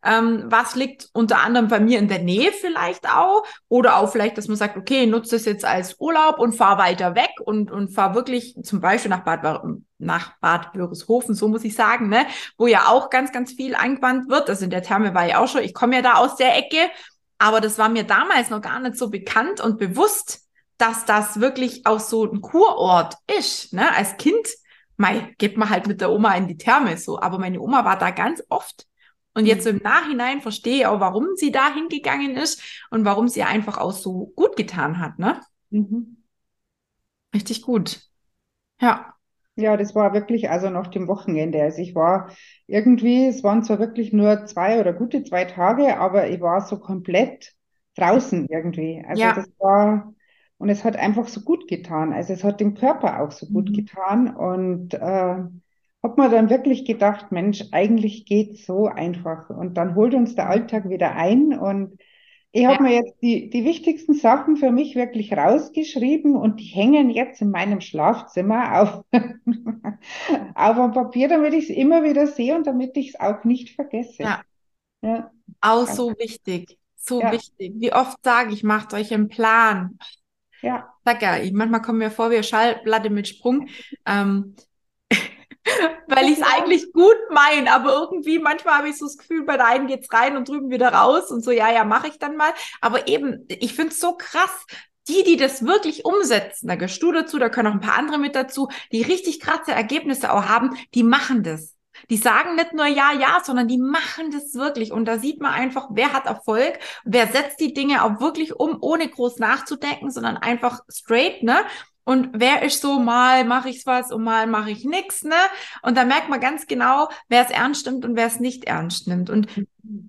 ähm, was liegt unter anderem bei mir in der Nähe vielleicht auch? Oder auch vielleicht, dass man sagt, okay, nutze das jetzt als Urlaub und fahr weiter weg und, und fahr wirklich zum Beispiel nach Bad, nach Bad Wörishofen, so muss ich sagen, ne, wo ja auch ganz, ganz viel angewandt wird. Also in der Therme war ich auch schon, ich komme ja da aus der Ecke, aber das war mir damals noch gar nicht so bekannt und bewusst, dass das wirklich auch so ein Kurort ist. Ne? Als Kind mei, geht man halt mit der Oma in die Therme so. Aber meine Oma war da ganz oft. Und jetzt so im Nachhinein verstehe ich auch, warum sie da hingegangen ist und warum sie einfach auch so gut getan hat, ne? Mhm. Richtig gut. Ja. Ja, das war wirklich also nach dem Wochenende. Also ich war irgendwie, es waren zwar wirklich nur zwei oder gute zwei Tage, aber ich war so komplett draußen irgendwie. Also Ja. das war, und es hat einfach so gut getan. Also es hat dem Körper auch so gut Mhm. getan. Und äh, hab mir dann wirklich gedacht, Mensch, eigentlich geht's so einfach. Und dann holt uns der Alltag wieder ein. Und ich habe Ja. mir jetzt die, die wichtigsten Sachen für mich wirklich rausgeschrieben und die hängen jetzt in meinem Schlafzimmer auf, auf einem Papier, damit ich es immer wieder sehe und damit ich es auch nicht vergesse. Ja. Ja, Auch so wichtig. So Ja. wichtig. Wie oft sage ich, macht euch einen Plan. Ja, Sag ja, ich, manchmal kommen mir vor wie eine Schallplatte mit Sprung. Ähm, weil ich es eigentlich gut meine, aber irgendwie manchmal habe ich so das Gefühl, bei der einen geht's rein und drüben wieder raus und so, ja, ja, mache ich dann mal. Aber eben, ich finde es so krass, die, die das wirklich umsetzen, da gehörst du dazu, da können auch ein paar andere mit dazu, die richtig krasse Ergebnisse auch haben, die machen das. Die sagen nicht nur ja, ja, sondern die machen das wirklich. Und da sieht man einfach, wer hat Erfolg, wer setzt die Dinge auch wirklich um, ohne groß nachzudenken, sondern einfach straight, ne? Und wer ist so, mal mache ich was und mal mache ich nix, ne? Und da merkt man ganz genau, wer es ernst nimmt und wer es nicht ernst nimmt. Und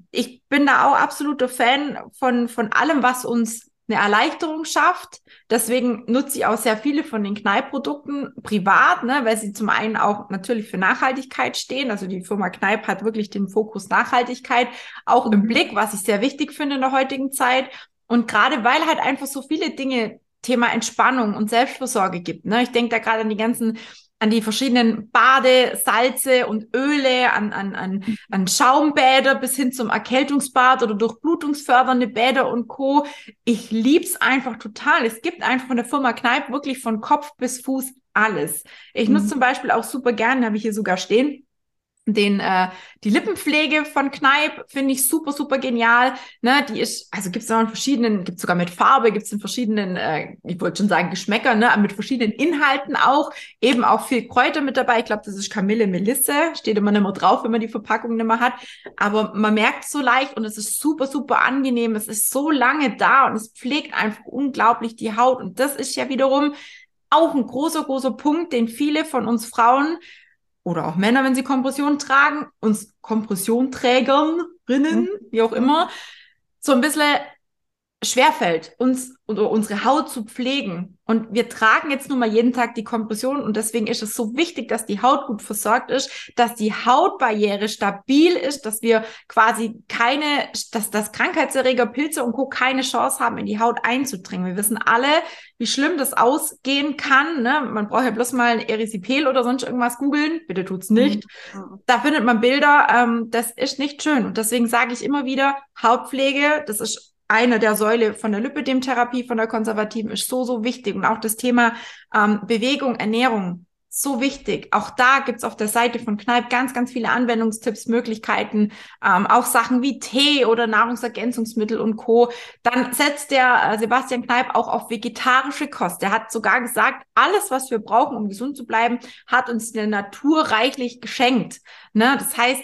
ich bin da auch absoluter Fan von, von allem, was uns eine Erleichterung schafft. Deswegen nutze ich auch sehr viele von den Kneipp-Produkten privat, ne, weil sie zum einen auch natürlich für Nachhaltigkeit stehen. Also die Firma Kneipp hat wirklich den Fokus Nachhaltigkeit auch im Mhm. Blick, was ich sehr wichtig finde in der heutigen Zeit. Und gerade weil halt einfach so viele Dinge Thema Entspannung und Selbstversorge gibt. Ne? Ich denke da gerade an die ganzen an die verschiedenen Bade, Salze und Öle, an, an, an, an Schaumbäder bis hin zum Erkältungsbad oder durchblutungsfördernde Bäder und Co. Ich lieb's einfach total. Es gibt einfach von der Firma Kneipp wirklich von Kopf bis Fuß alles. Ich nutze mhm. zum Beispiel auch super gerne, habe ich hier sogar stehen, den äh, die Lippenpflege von Kneipp finde ich super super genial ne? Die ist also gibt es in verschiedenen gibt sogar mit Farbe gibt es in verschiedenen äh, ich wollte schon sagen Geschmäcker ne? Mit verschiedenen Inhalten auch. Eben auch viel Kräuter mit dabei. Ich glaube das ist Kamille Melisse. Steht immer nicht mehr drauf wenn man die Verpackung nicht mehr hat. Aber man merkt so leicht und es ist super super angenehm. Es ist so lange da und es pflegt einfach unglaublich die Haut. Und das ist ja wiederum auch ein großer großer Punkt den viele von uns Frauen oder auch Männer, wenn sie Kompression tragen, uns Kompressionträgerinnen, mhm. wie auch immer, so ein bisschen schwerfällt, uns oder unsere Haut zu pflegen. Und wir tragen jetzt nun mal jeden Tag die Kompression und deswegen ist es so wichtig, dass die Haut gut versorgt ist, dass die Hautbarriere stabil ist, dass wir quasi keine, dass das Krankheitserreger, Pilze und Co. keine Chance haben, in die Haut einzudringen. Wir wissen alle, wie schlimm das ausgehen kann. Ne? Man braucht ja bloß mal ein Erisipel oder sonst irgendwas googeln. Bitte tut's nicht. Mhm. Da findet man Bilder. Ähm, das ist nicht schön. Und deswegen sage ich immer wieder, Hautpflege, das ist eine der Säule von der Lipödem-Therapie, von der konservativen, ist so, so wichtig. Und auch das Thema ähm, Bewegung, Ernährung, so wichtig. Auch da gibt's auf der Seite von Kneipp ganz, ganz viele Anwendungstipps, Möglichkeiten, ähm, auch Sachen wie Tee oder Nahrungsergänzungsmittel und Co. Dann setzt der äh, Sebastian Kneipp auch auf vegetarische Kost. Der hat sogar gesagt, alles, was wir brauchen, um gesund zu bleiben, hat uns der Natur reichlich geschenkt. Ne? Das heißt,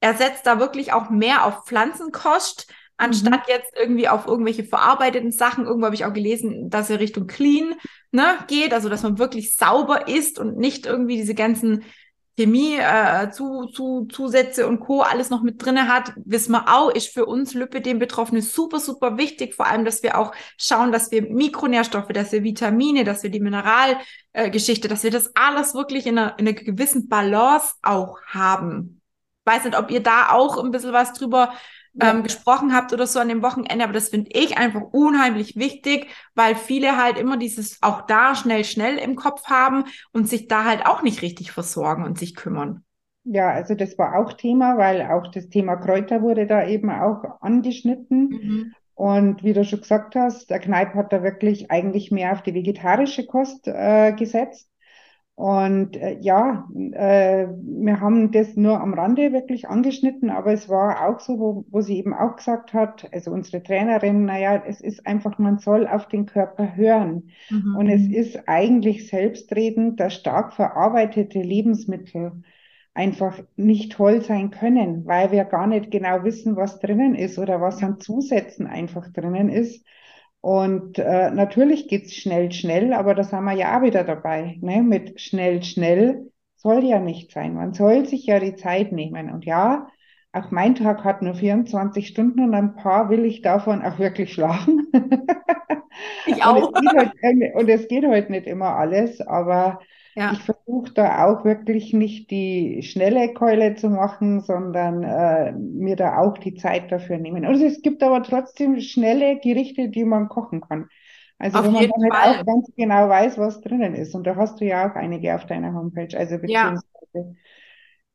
er setzt da wirklich auch mehr auf Pflanzenkost anstatt mhm. jetzt irgendwie auf irgendwelche verarbeiteten Sachen. Irgendwo habe ich auch gelesen, dass er Richtung Clean ne, geht, also dass man wirklich sauber ist und nicht irgendwie diese ganzen Chemie, äh, zu, zu, Zusätze und Co. alles noch mit drinne hat, wissen wir auch, ist für uns Lipidem Betroffene super, super wichtig. Vor allem, dass wir auch schauen, dass wir Mikronährstoffe, dass wir Vitamine, dass wir die Mineralgeschichte, äh, dass wir das alles wirklich in einer, in einer gewissen Balance auch haben. weiß nicht, ob ihr da auch ein bisschen was drüber ähm, gesprochen habt oder so an dem Wochenende, aber das finde ich einfach unheimlich wichtig, weil viele halt immer dieses auch da schnell, schnell im Kopf haben und sich da halt auch nicht richtig versorgen und sich kümmern. Ja, also das war auch Thema, weil auch das Thema Kräuter wurde da eben auch angeschnitten. Mhm. Und wie du schon gesagt hast, der Kneipp hat da wirklich eigentlich mehr auf die vegetarische Kost äh, gesetzt. Und äh, ja, äh, wir haben das nur am Rande wirklich angeschnitten, aber es war auch so, wo, wo sie eben auch gesagt hat, also unsere Trainerin, naja, es ist einfach, man soll auf den Körper hören. Mhm. Und es ist eigentlich selbstredend, dass stark verarbeitete Lebensmittel einfach nicht toll sein können, weil wir gar nicht genau wissen, was drinnen ist oder was an Zusätzen einfach drinnen ist. Und äh, natürlich geht's schnell, schnell, aber da sind wir ja auch wieder dabei. Ne? Mit schnell, schnell soll ja nicht sein. Man soll sich ja die Zeit nehmen. Und ja, auch mein Tag hat nur 24 Stunden und ein paar will ich davon auch wirklich schlafen. Ich auch. und, es halt, und es geht halt nicht immer alles, aber ja. Ich versuche da auch wirklich nicht die schnelle Keule zu machen, sondern äh, mir da auch die Zeit dafür nehmen. Also es gibt aber trotzdem schnelle Gerichte, die man kochen kann. Also auf wo man dann halt auch ganz genau weiß, was drinnen ist. Und da hast du ja auch einige auf deiner Homepage. Also beziehungsweise ja.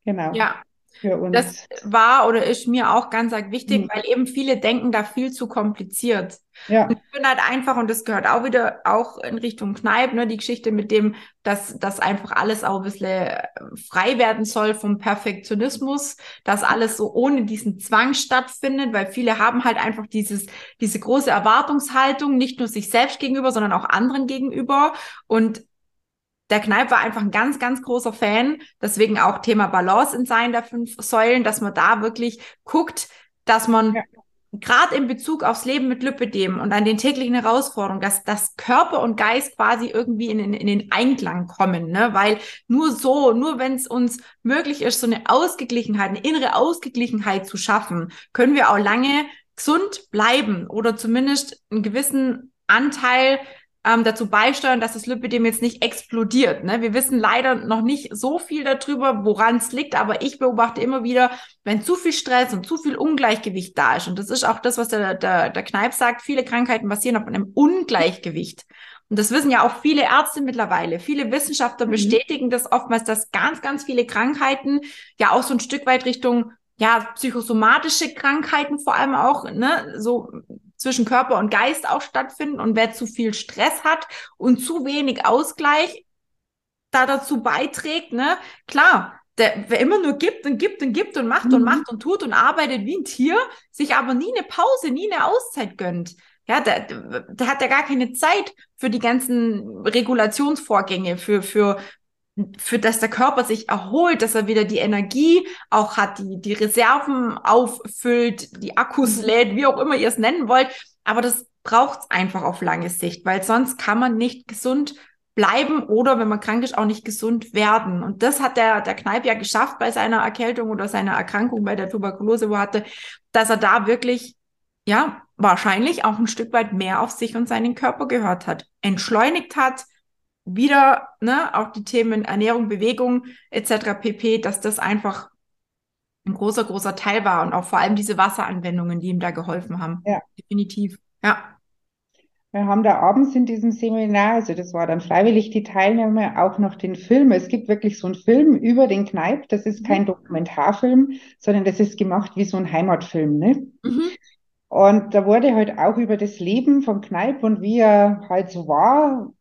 genau. Ja, für uns. Das war oder ist mir auch ganz wichtig, mhm. weil eben viele denken da viel zu kompliziert. Ja. Und ich bin halt einfach, und das gehört auch wieder auch in Richtung Kneipp, ne, die Geschichte mit dem, dass das einfach alles auch ein bisschen äh, frei werden soll vom Perfektionismus, dass alles so ohne diesen Zwang stattfindet, weil viele haben halt einfach dieses, diese große Erwartungshaltung, nicht nur sich selbst gegenüber, sondern auch anderen gegenüber. Und der Kneipp war einfach ein ganz, ganz großer Fan. Deswegen auch Thema Balance in seinen der fünf Säulen, dass man da wirklich guckt, dass man ja. gerade in Bezug aufs Leben mit Lipidem und an den täglichen Herausforderungen, dass das Körper und Geist quasi irgendwie in, in, in den Einklang kommen, ne? Weil nur so, nur wenn es uns möglich ist, so eine Ausgeglichenheit, eine innere Ausgeglichenheit zu schaffen, können wir auch lange gesund bleiben oder zumindest einen gewissen Anteil ähm, dazu beisteuern, dass das Lipidem jetzt nicht explodiert. Ne? Wir wissen leider noch nicht so viel darüber, woran es liegt, aber ich beobachte immer wieder, wenn zu viel Stress und zu viel Ungleichgewicht da ist, und das ist auch das, was der, der, der Kneip sagt, viele Krankheiten basieren auf einem Ungleichgewicht. Und das wissen ja auch viele Ärzte mittlerweile. Viele Wissenschaftler mhm. bestätigen das oftmals, dass ganz, ganz viele Krankheiten ja auch so ein Stück weit Richtung ja, psychosomatische Krankheiten vor allem auch, ne, so zwischen Körper und Geist auch stattfinden. Und wer zu viel Stress hat und zu wenig Ausgleich da dazu beiträgt, ne, klar, der, wer immer nur gibt und gibt und gibt und macht mhm. und macht und tut und arbeitet wie ein Tier, sich aber nie eine Pause, nie eine Auszeit gönnt. Ja, der, der hat ja gar keine Zeit für die ganzen Regulationsvorgänge, für, für, für das der Körper sich erholt, dass er wieder die Energie auch hat, die, die Reserven auffüllt, die Akkus mhm. lädt, wie auch immer ihr es nennen wollt. Aber das braucht es einfach auf lange Sicht, weil sonst kann man nicht gesund bleiben oder wenn man krank ist, auch nicht gesund werden. Und das hat der, der Kneip ja geschafft bei seiner Erkältung oder seiner Erkrankung bei der Tuberkulose, wo er hatte, dass er da wirklich, ja, wahrscheinlich auch ein Stück weit mehr auf sich und seinen Körper gehört hat, entschleunigt hat, wieder, ne, auch die Themen Ernährung, Bewegung etc. pp, dass das einfach ein großer, großer Teil war und auch vor allem diese Wasseranwendungen, die ihm da geholfen haben. Ja. Definitiv. Ja. Wir haben da abends in diesem Seminar, also das war dann freiwillig die Teilnahme, auch noch den Film. Es gibt wirklich so einen Film über den Kneipp. Das ist kein mhm. Dokumentarfilm, sondern das ist gemacht wie so ein Heimatfilm. Ne? Mhm. Und da wurde halt auch über das Leben von Kneipp und wie er halt so war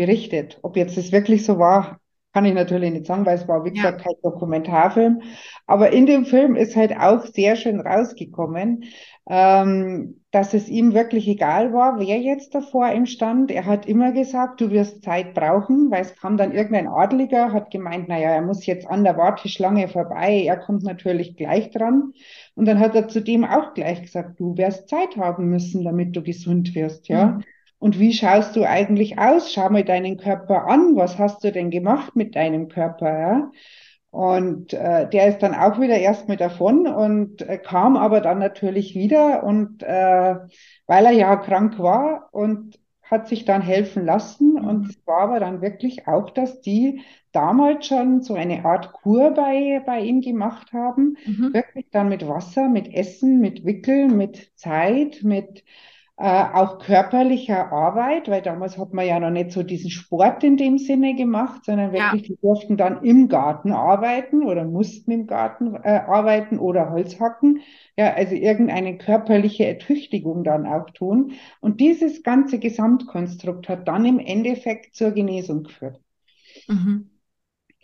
berichtet. Ob jetzt das wirklich so war, kann ich natürlich nicht sagen, weil es war, wie gesagt, ja. kein Dokumentarfilm. Aber in dem Film ist halt auch sehr schön rausgekommen, ähm, dass es ihm wirklich egal war, wer jetzt davor ihm stand. Er hat immer gesagt, du wirst Zeit brauchen, weil es kam dann irgendein Adliger, hat gemeint, naja, er muss jetzt an der Warteschlange vorbei, er kommt natürlich gleich dran. Und dann hat er zu dem auch gleich gesagt, du wirst Zeit haben müssen, damit du gesund wirst, ja. Mhm. Und wie schaust du eigentlich aus? Schau mal deinen Körper an. Was hast du denn gemacht mit deinem Körper? Ja? Und äh, der ist dann auch wieder erstmal davon und äh, kam aber dann natürlich wieder und äh, weil er ja krank war und hat sich dann helfen lassen. Mhm. Und es war aber dann wirklich auch, dass die damals schon so eine Art Kur bei, bei ihm gemacht haben. Mhm. Wirklich dann mit Wasser, mit Essen, mit Wickeln, mit Zeit, mit äh, auch körperlicher Arbeit, weil damals hat man ja noch nicht so diesen Sport in dem Sinne gemacht, sondern wirklich, ja. die durften dann im Garten arbeiten oder mussten im Garten äh, arbeiten oder Holz hacken. Ja, also irgendeine körperliche Ertüchtigung dann auch tun. Und dieses ganze Gesamtkonstrukt hat dann im Endeffekt zur Genesung geführt. Mhm.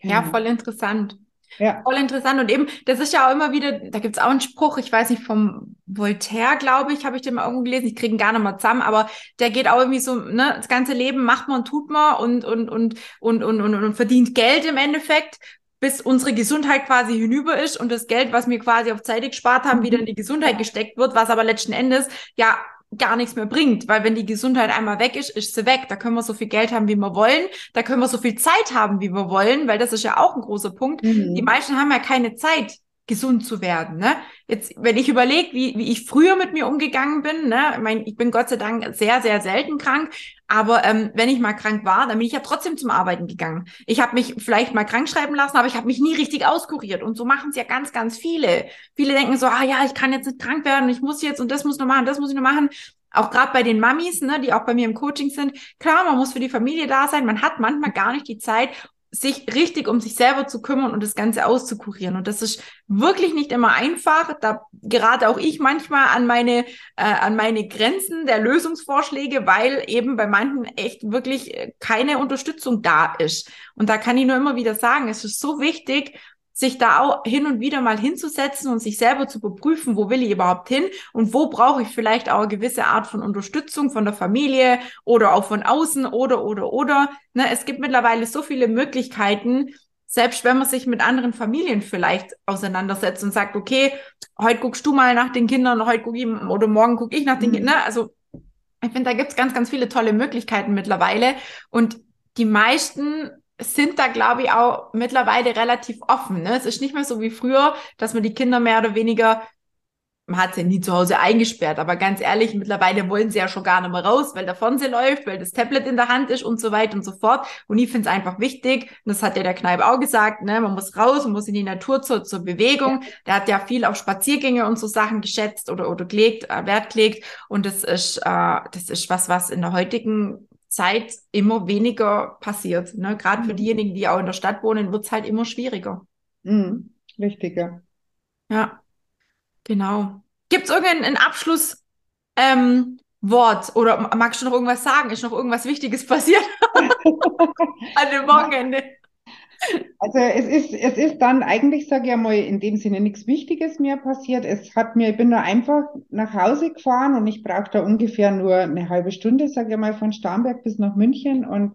Genau. Ja, voll interessant. Ja. Voll interessant. Und eben, das ist ja auch immer wieder, da gibt's auch einen Spruch, ich weiß nicht, vom Voltaire, glaube ich, habe ich den mal irgendwo gelesen, ich kriege ihn gar nicht mal zusammen, aber der geht auch irgendwie so, ne, das ganze Leben macht man, tut man und, und, und, und, und, und, und verdient Geld im Endeffekt bis unsere Gesundheit quasi hinüber ist und das Geld, was wir quasi auf Zeit gespart haben, wieder in die Gesundheit gesteckt wird, was aber letzten Endes ja gar nichts mehr bringt, weil wenn die Gesundheit einmal weg ist, ist sie weg. Da können wir so viel Geld haben, wie wir wollen. Da können wir so viel Zeit haben, wie wir wollen, weil das ist ja auch ein großer Punkt. Mhm. Die meisten haben ja keine Zeit, gesund zu werden. Ne? Jetzt, wenn ich überlege, wie, wie ich früher mit mir umgegangen bin, ne, ich, mein, ich bin Gott sei Dank sehr, sehr selten krank, aber ähm, wenn ich mal krank war, dann bin ich ja trotzdem zum Arbeiten gegangen. Ich habe mich vielleicht mal krank schreiben lassen, aber ich habe mich nie richtig auskuriert. Und so machen es ja ganz, ganz viele. Viele denken so, ah ja, ich kann jetzt nicht krank werden, ich muss jetzt und das muss noch machen, das muss ich noch machen auch gerade bei den Mamis, ne, die auch bei mir im Coaching sind, klar, man muss für die Familie da sein, man hat manchmal gar nicht die Zeit, sich richtig um sich selber zu kümmern und das Ganze auszukurieren. Und das ist wirklich nicht immer einfach. Da gerate auch ich manchmal an meine, äh, an meine Grenzen der Lösungsvorschläge, weil eben bei manchen echt wirklich äh, keine Unterstützung da ist. Und da kann ich nur immer wieder sagen, es ist so wichtig, sich da auch hin und wieder mal hinzusetzen und sich selber zu überprüfen, wo will ich überhaupt hin und wo brauche ich vielleicht auch eine gewisse Art von Unterstützung von der Familie oder auch von außen oder, oder, oder. Ne, es gibt mittlerweile so viele Möglichkeiten, selbst wenn man sich mit anderen Familien vielleicht auseinandersetzt und sagt, okay, heute guckst du mal nach den Kindern, heute guck ich oder morgen guck ich nach den mhm. Kindern. Ne? Also ich finde, da gibt's ganz, ganz viele tolle Möglichkeiten mittlerweile. Und die meisten sind da, glaube ich, auch mittlerweile relativ offen. Ne? Es ist nicht mehr so wie früher, dass man die Kinder mehr oder weniger, man hat sie nie zu Hause eingesperrt, aber ganz ehrlich, mittlerweile wollen sie ja schon gar nicht mehr raus, weil der Fernseher läuft, weil das Tablet in der Hand ist und so weiter und so fort. Und ich finde es einfach wichtig, und das hat ja der Kneip auch gesagt, ne? man muss raus, man muss in die Natur zur, zur Bewegung. Der hat ja viel auf Spaziergänge und so Sachen geschätzt oder, oder gelegt, äh, Wert gelegt. Und das ist, äh, das ist was, was in der heutigen Zeit immer weniger passiert. Ne? Gerade für Mhm. diejenigen, die auch in der Stadt wohnen, wird es halt immer schwieriger. Mhm. Richtig, ja. Ja, genau. Gibt es irgendein Abschluss, ähm, oder magst du noch irgendwas sagen? Ist noch irgendwas Wichtiges passiert an dem Wochenende? Also es ist, es ist dann eigentlich, sage ich einmal, in dem Sinne nichts Wichtiges mehr passiert. Es hat mir, ich bin nur einfach nach Hause gefahren und ich brauche da ungefähr nur eine halbe Stunde, sage ich mal, von Starnberg bis nach München. Und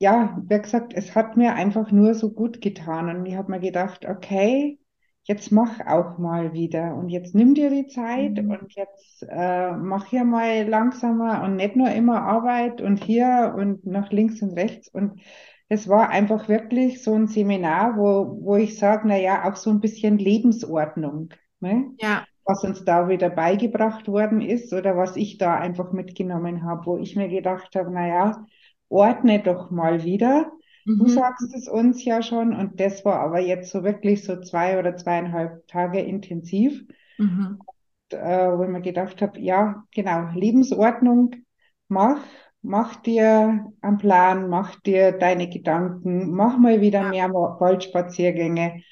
ja, wie gesagt, es hat mir einfach nur so gut getan. Und ich habe mir gedacht, okay, jetzt mach auch mal wieder. Und jetzt nimm dir die Zeit Mhm. und jetzt äh, mach hier mal langsamer und nicht nur immer Arbeit und hier und nach links und rechts. Und es war einfach wirklich so ein Seminar, wo, wo ich sage, na ja, auch so ein bisschen Lebensordnung, ne? Ja, Was uns da wieder beigebracht worden ist oder was ich da einfach mitgenommen habe, wo ich mir gedacht habe, na ja, ordne doch mal wieder. Du mhm. sagst es uns ja schon und das war aber jetzt so wirklich so zwei oder zweieinhalb Tage intensiv, Mhm. äh, wo ich mir gedacht habe, ja, genau, Lebensordnung, mach, mach dir einen Plan, mach dir deine Gedanken, mach mal wieder mehr Wa- Waldspaziergänge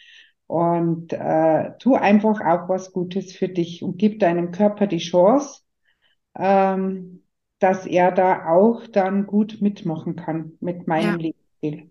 und äh, tu einfach auch was Gutes für dich und gib deinem Körper die Chance, ähm, dass er da auch dann gut mitmachen kann mit meinem ja. Lebensstil.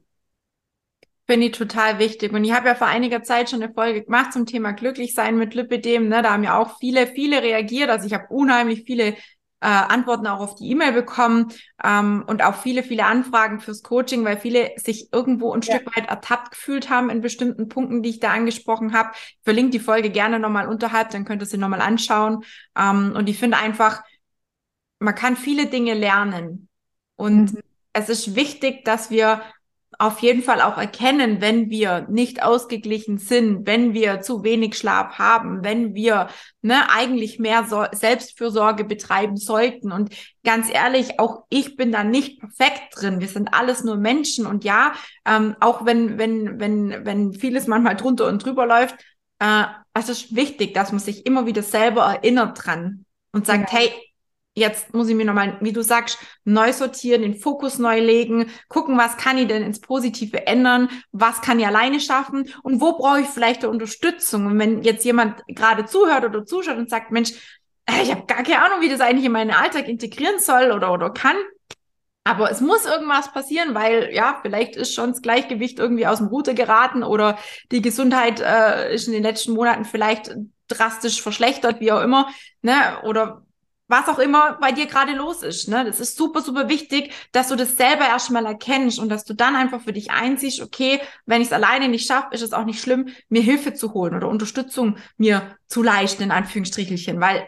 Finde ich total wichtig. Und ich habe ja vor einiger Zeit schon eine Folge gemacht zum Thema Glücklichsein mit Lipidem. Ne? Da haben ja auch viele, viele reagiert. Also ich habe unheimlich viele äh, Antworten auch auf die E-Mail bekommen ähm, und auch viele, viele Anfragen fürs Coaching, weil viele sich irgendwo ein Ja. Stück weit ertappt gefühlt haben in bestimmten Punkten, die ich da angesprochen habe. Ich verlinke die Folge gerne nochmal unterhalb, dann könnt ihr sie nochmal anschauen. Ähm, und ich finde einfach, man kann viele Dinge lernen. Und Mhm. es ist wichtig, dass wir auf jeden Fall auch erkennen, wenn wir nicht ausgeglichen sind, wenn wir zu wenig Schlaf haben, wenn wir ne, eigentlich mehr so Selbstfürsorge betreiben sollten. Und ganz ehrlich, auch ich bin da nicht perfekt drin. Wir sind alles nur Menschen. Und ja, ähm, auch wenn, wenn, wenn, wenn vieles manchmal drunter und drüber läuft, äh, es ist wichtig, dass man sich immer wieder selber erinnert dran und sagt, Genau. hey, jetzt muss ich mir nochmal, wie du sagst, neu sortieren, den Fokus neu legen, gucken, was kann ich denn ins Positive ändern, was kann ich alleine schaffen und wo brauche ich vielleicht eine Unterstützung. Und wenn jetzt jemand gerade zuhört oder zuschaut und sagt, Mensch, äh, ich habe gar keine Ahnung, wie das eigentlich in meinen Alltag integrieren soll oder, oder kann, aber es muss irgendwas passieren, weil ja, vielleicht ist schon das Gleichgewicht irgendwie aus dem Ruder geraten oder die Gesundheit äh, ist in den letzten Monaten vielleicht drastisch verschlechtert, wie auch immer, ne? Oder was auch immer bei dir gerade los ist. Ne? Das ist super, super wichtig, dass du das selber erstmal erkennst und dass du dann einfach für dich einsiehst, okay, wenn ich es alleine nicht schaffe, ist es auch nicht schlimm, mir Hilfe zu holen oder Unterstützung mir zu leisten, in Anführungsstrichelchen, weil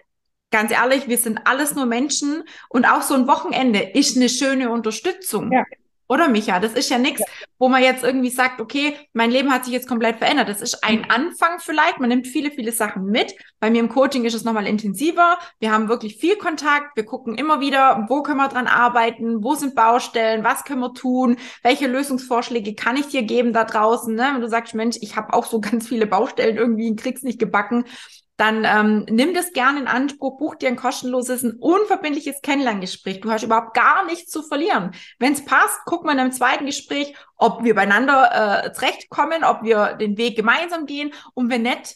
ganz ehrlich, wir sind alles nur Menschen und auch so ein Wochenende ist eine schöne Unterstützung. Ja. Oder Micha? Das ist ja nichts, wo man jetzt irgendwie sagt, okay, mein Leben hat sich jetzt komplett verändert. Das ist ein Anfang vielleicht. Man nimmt viele, viele Sachen mit. Bei mir im Coaching ist es nochmal intensiver. Wir haben wirklich viel Kontakt. Wir gucken immer wieder, wo können wir dran arbeiten? Wo sind Baustellen? Was können wir tun? Welche Lösungsvorschläge kann ich dir geben da draußen? Ne? Wenn du sagst, Mensch, ich habe auch so ganz viele Baustellen irgendwie und krieg's nicht gebacken dann ähm, nimm das gerne in Anspruch, buch dir ein kostenloses, ein unverbindliches Kennenlerngespräch. Du hast überhaupt gar nichts zu verlieren. Wenn es passt, guck mal in einem zweiten Gespräch, ob wir beieinander äh, zurechtkommen, ob wir den Weg gemeinsam gehen und wenn nicht,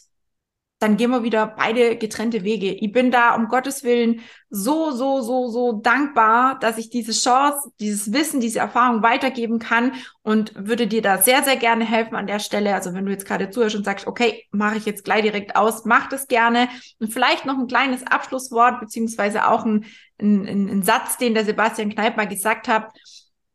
dann gehen wir wieder beide getrennte Wege. Ich bin da um Gottes Willen so, so, so, so dankbar, dass ich diese Chance, dieses Wissen, diese Erfahrung weitergeben kann und würde dir da sehr, sehr gerne helfen an der Stelle. Also wenn du jetzt gerade zuhörst und sagst, okay, mache ich jetzt gleich direkt aus, mach das gerne. Und vielleicht noch ein kleines Abschlusswort, beziehungsweise auch ein, ein, ein Satz, den der Sebastian Kneip mal gesagt hat.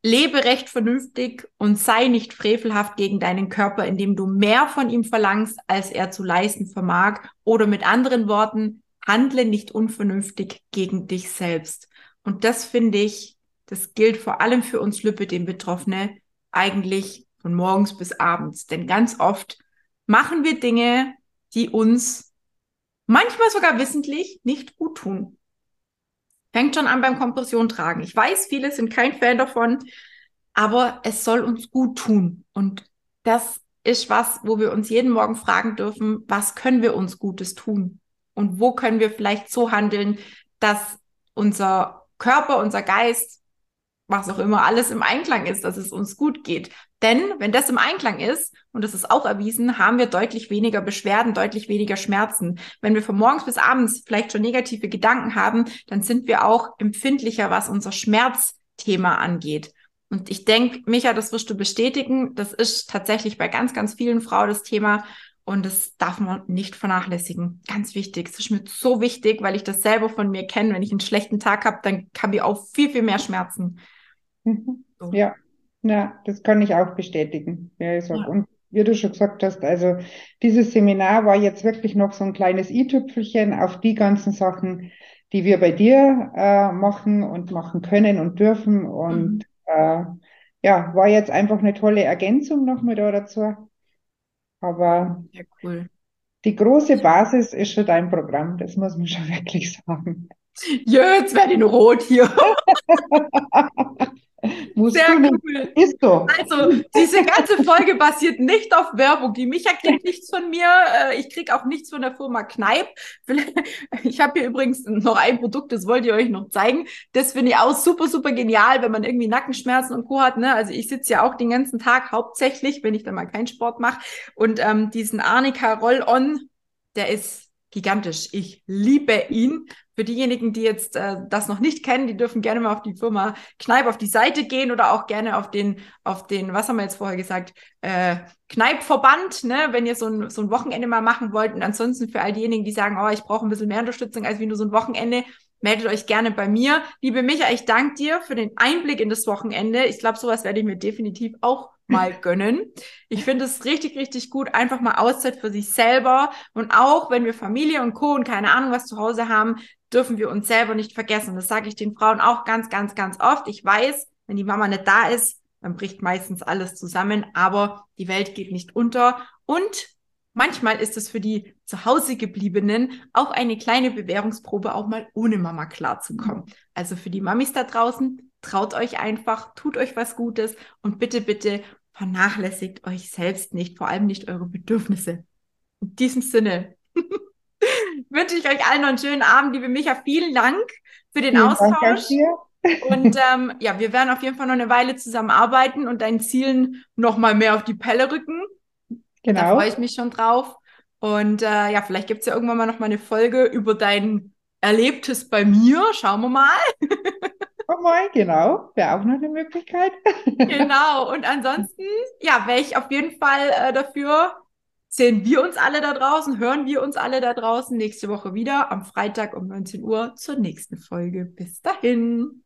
Lebe recht vernünftig und sei nicht frevelhaft gegen deinen Körper, indem du mehr von ihm verlangst, als er zu leisten vermag. Oder mit anderen Worten, handle nicht unvernünftig gegen dich selbst. Und das finde ich, das gilt vor allem für uns Lüppe, den Betroffene, eigentlich von morgens bis abends. Denn ganz oft machen wir Dinge, die uns manchmal sogar wissentlich nicht gut tun. Fängt schon an beim Kompression tragen. Ich weiß, viele sind kein Fan davon, aber es soll uns gut tun. Und das ist was, wo wir uns jeden Morgen fragen dürfen, was können wir uns Gutes tun? Und wo können wir vielleicht so handeln, dass unser Körper, unser Geist was auch immer alles im Einklang ist, dass es uns gut geht. Denn wenn das im Einklang ist, und das ist auch erwiesen, haben wir deutlich weniger Beschwerden, deutlich weniger Schmerzen. Wenn wir von morgens bis abends vielleicht schon negative Gedanken haben, dann sind wir auch empfindlicher, was unser Schmerzthema angeht. Und ich denke, Micha, das wirst du bestätigen. Das ist tatsächlich bei ganz, ganz vielen Frauen das Thema. Und das darf man nicht vernachlässigen. Ganz wichtig. Es ist mir so wichtig, weil ich das selber von mir kenne. Wenn ich einen schlechten Tag habe, dann kann ich auch viel, viel mehr Schmerzen. Mhm. So. Ja, ja, das kann ich auch bestätigen. Ja, ich sag. Ja. Und wie du schon gesagt hast, also dieses Seminar war jetzt wirklich noch so ein kleines i-Tüpfelchen auf die ganzen Sachen, die wir bei dir äh, machen und machen können und dürfen. Und mhm. äh, ja, war jetzt einfach eine tolle Ergänzung nochmal da dazu. Aber ja, cool. die große Basis ist schon dein Programm, das muss man schon wirklich sagen. Jetzt werde ich noch rot hier. Musst Sehr cool. Ist so. Also, diese ganze Folge basiert nicht auf Werbung. Die Micha kriegt nichts von mir. Äh, ich kriege auch nichts von der Firma Kneip. Ich habe hier übrigens noch ein Produkt, das wollte ich euch noch zeigen. Das finde ich auch super, super genial, wenn man irgendwie Nackenschmerzen und Co. hat. Ne? Also ich sitze ja auch den ganzen Tag hauptsächlich, wenn ich dann mal keinen Sport mache. Und ähm, diesen Arnika Roll-On, der ist gigantisch. Ich liebe ihn. Für diejenigen, die jetzt äh, das noch nicht kennen, die dürfen gerne mal auf die Firma Kneip auf die Seite gehen oder auch gerne auf den, auf den, was haben wir jetzt vorher gesagt, äh, Kneipverband, ne, wenn ihr so ein, so ein Wochenende mal machen wollt. Und ansonsten für all diejenigen, die sagen, oh, ich brauche ein bisschen mehr Unterstützung als wie nur so ein Wochenende, meldet euch gerne bei mir. Liebe Micha, ich danke dir für den Einblick in das Wochenende. Ich glaube, sowas werde ich mir definitiv auch mal gönnen. Ich finde es richtig, richtig gut, einfach mal Auszeit für sich selber. Und auch wenn wir Familie und Co. und keine Ahnung was zu Hause haben, dürfen wir uns selber nicht vergessen. Das sage ich den Frauen auch ganz, ganz, ganz oft. Ich weiß, wenn die Mama nicht da ist, dann bricht meistens alles zusammen, aber die Welt geht nicht unter. Und manchmal ist es für die zu Hause gebliebenen auch eine kleine Bewährungsprobe, auch mal ohne Mama klarzukommen. Also für die Mamis da draußen, traut euch einfach, tut euch was Gutes und bitte, bitte vernachlässigt euch selbst nicht, vor allem nicht eure Bedürfnisse. In diesem Sinne. wünsche ich euch allen noch einen schönen Abend, liebe Micha. Vielen Dank für den Vielen Austausch. und ähm, ja, wir werden auf jeden Fall noch eine Weile zusammenarbeiten und deinen Zielen noch mal mehr auf die Pelle rücken. Genau. Da freue ich mich schon drauf. Und äh, ja, vielleicht gibt es ja irgendwann mal noch mal eine Folge über dein Erlebtes bei mir. Schauen wir mal. Oh mal, genau. Wäre auch noch eine Möglichkeit. genau. Und ansonsten, ja, wäre ich auf jeden Fall äh, dafür, sehen wir uns alle da draußen, hören wir uns alle da draußen nächste Woche wieder am Freitag um 19 Uhr zur nächsten Folge. Bis dahin.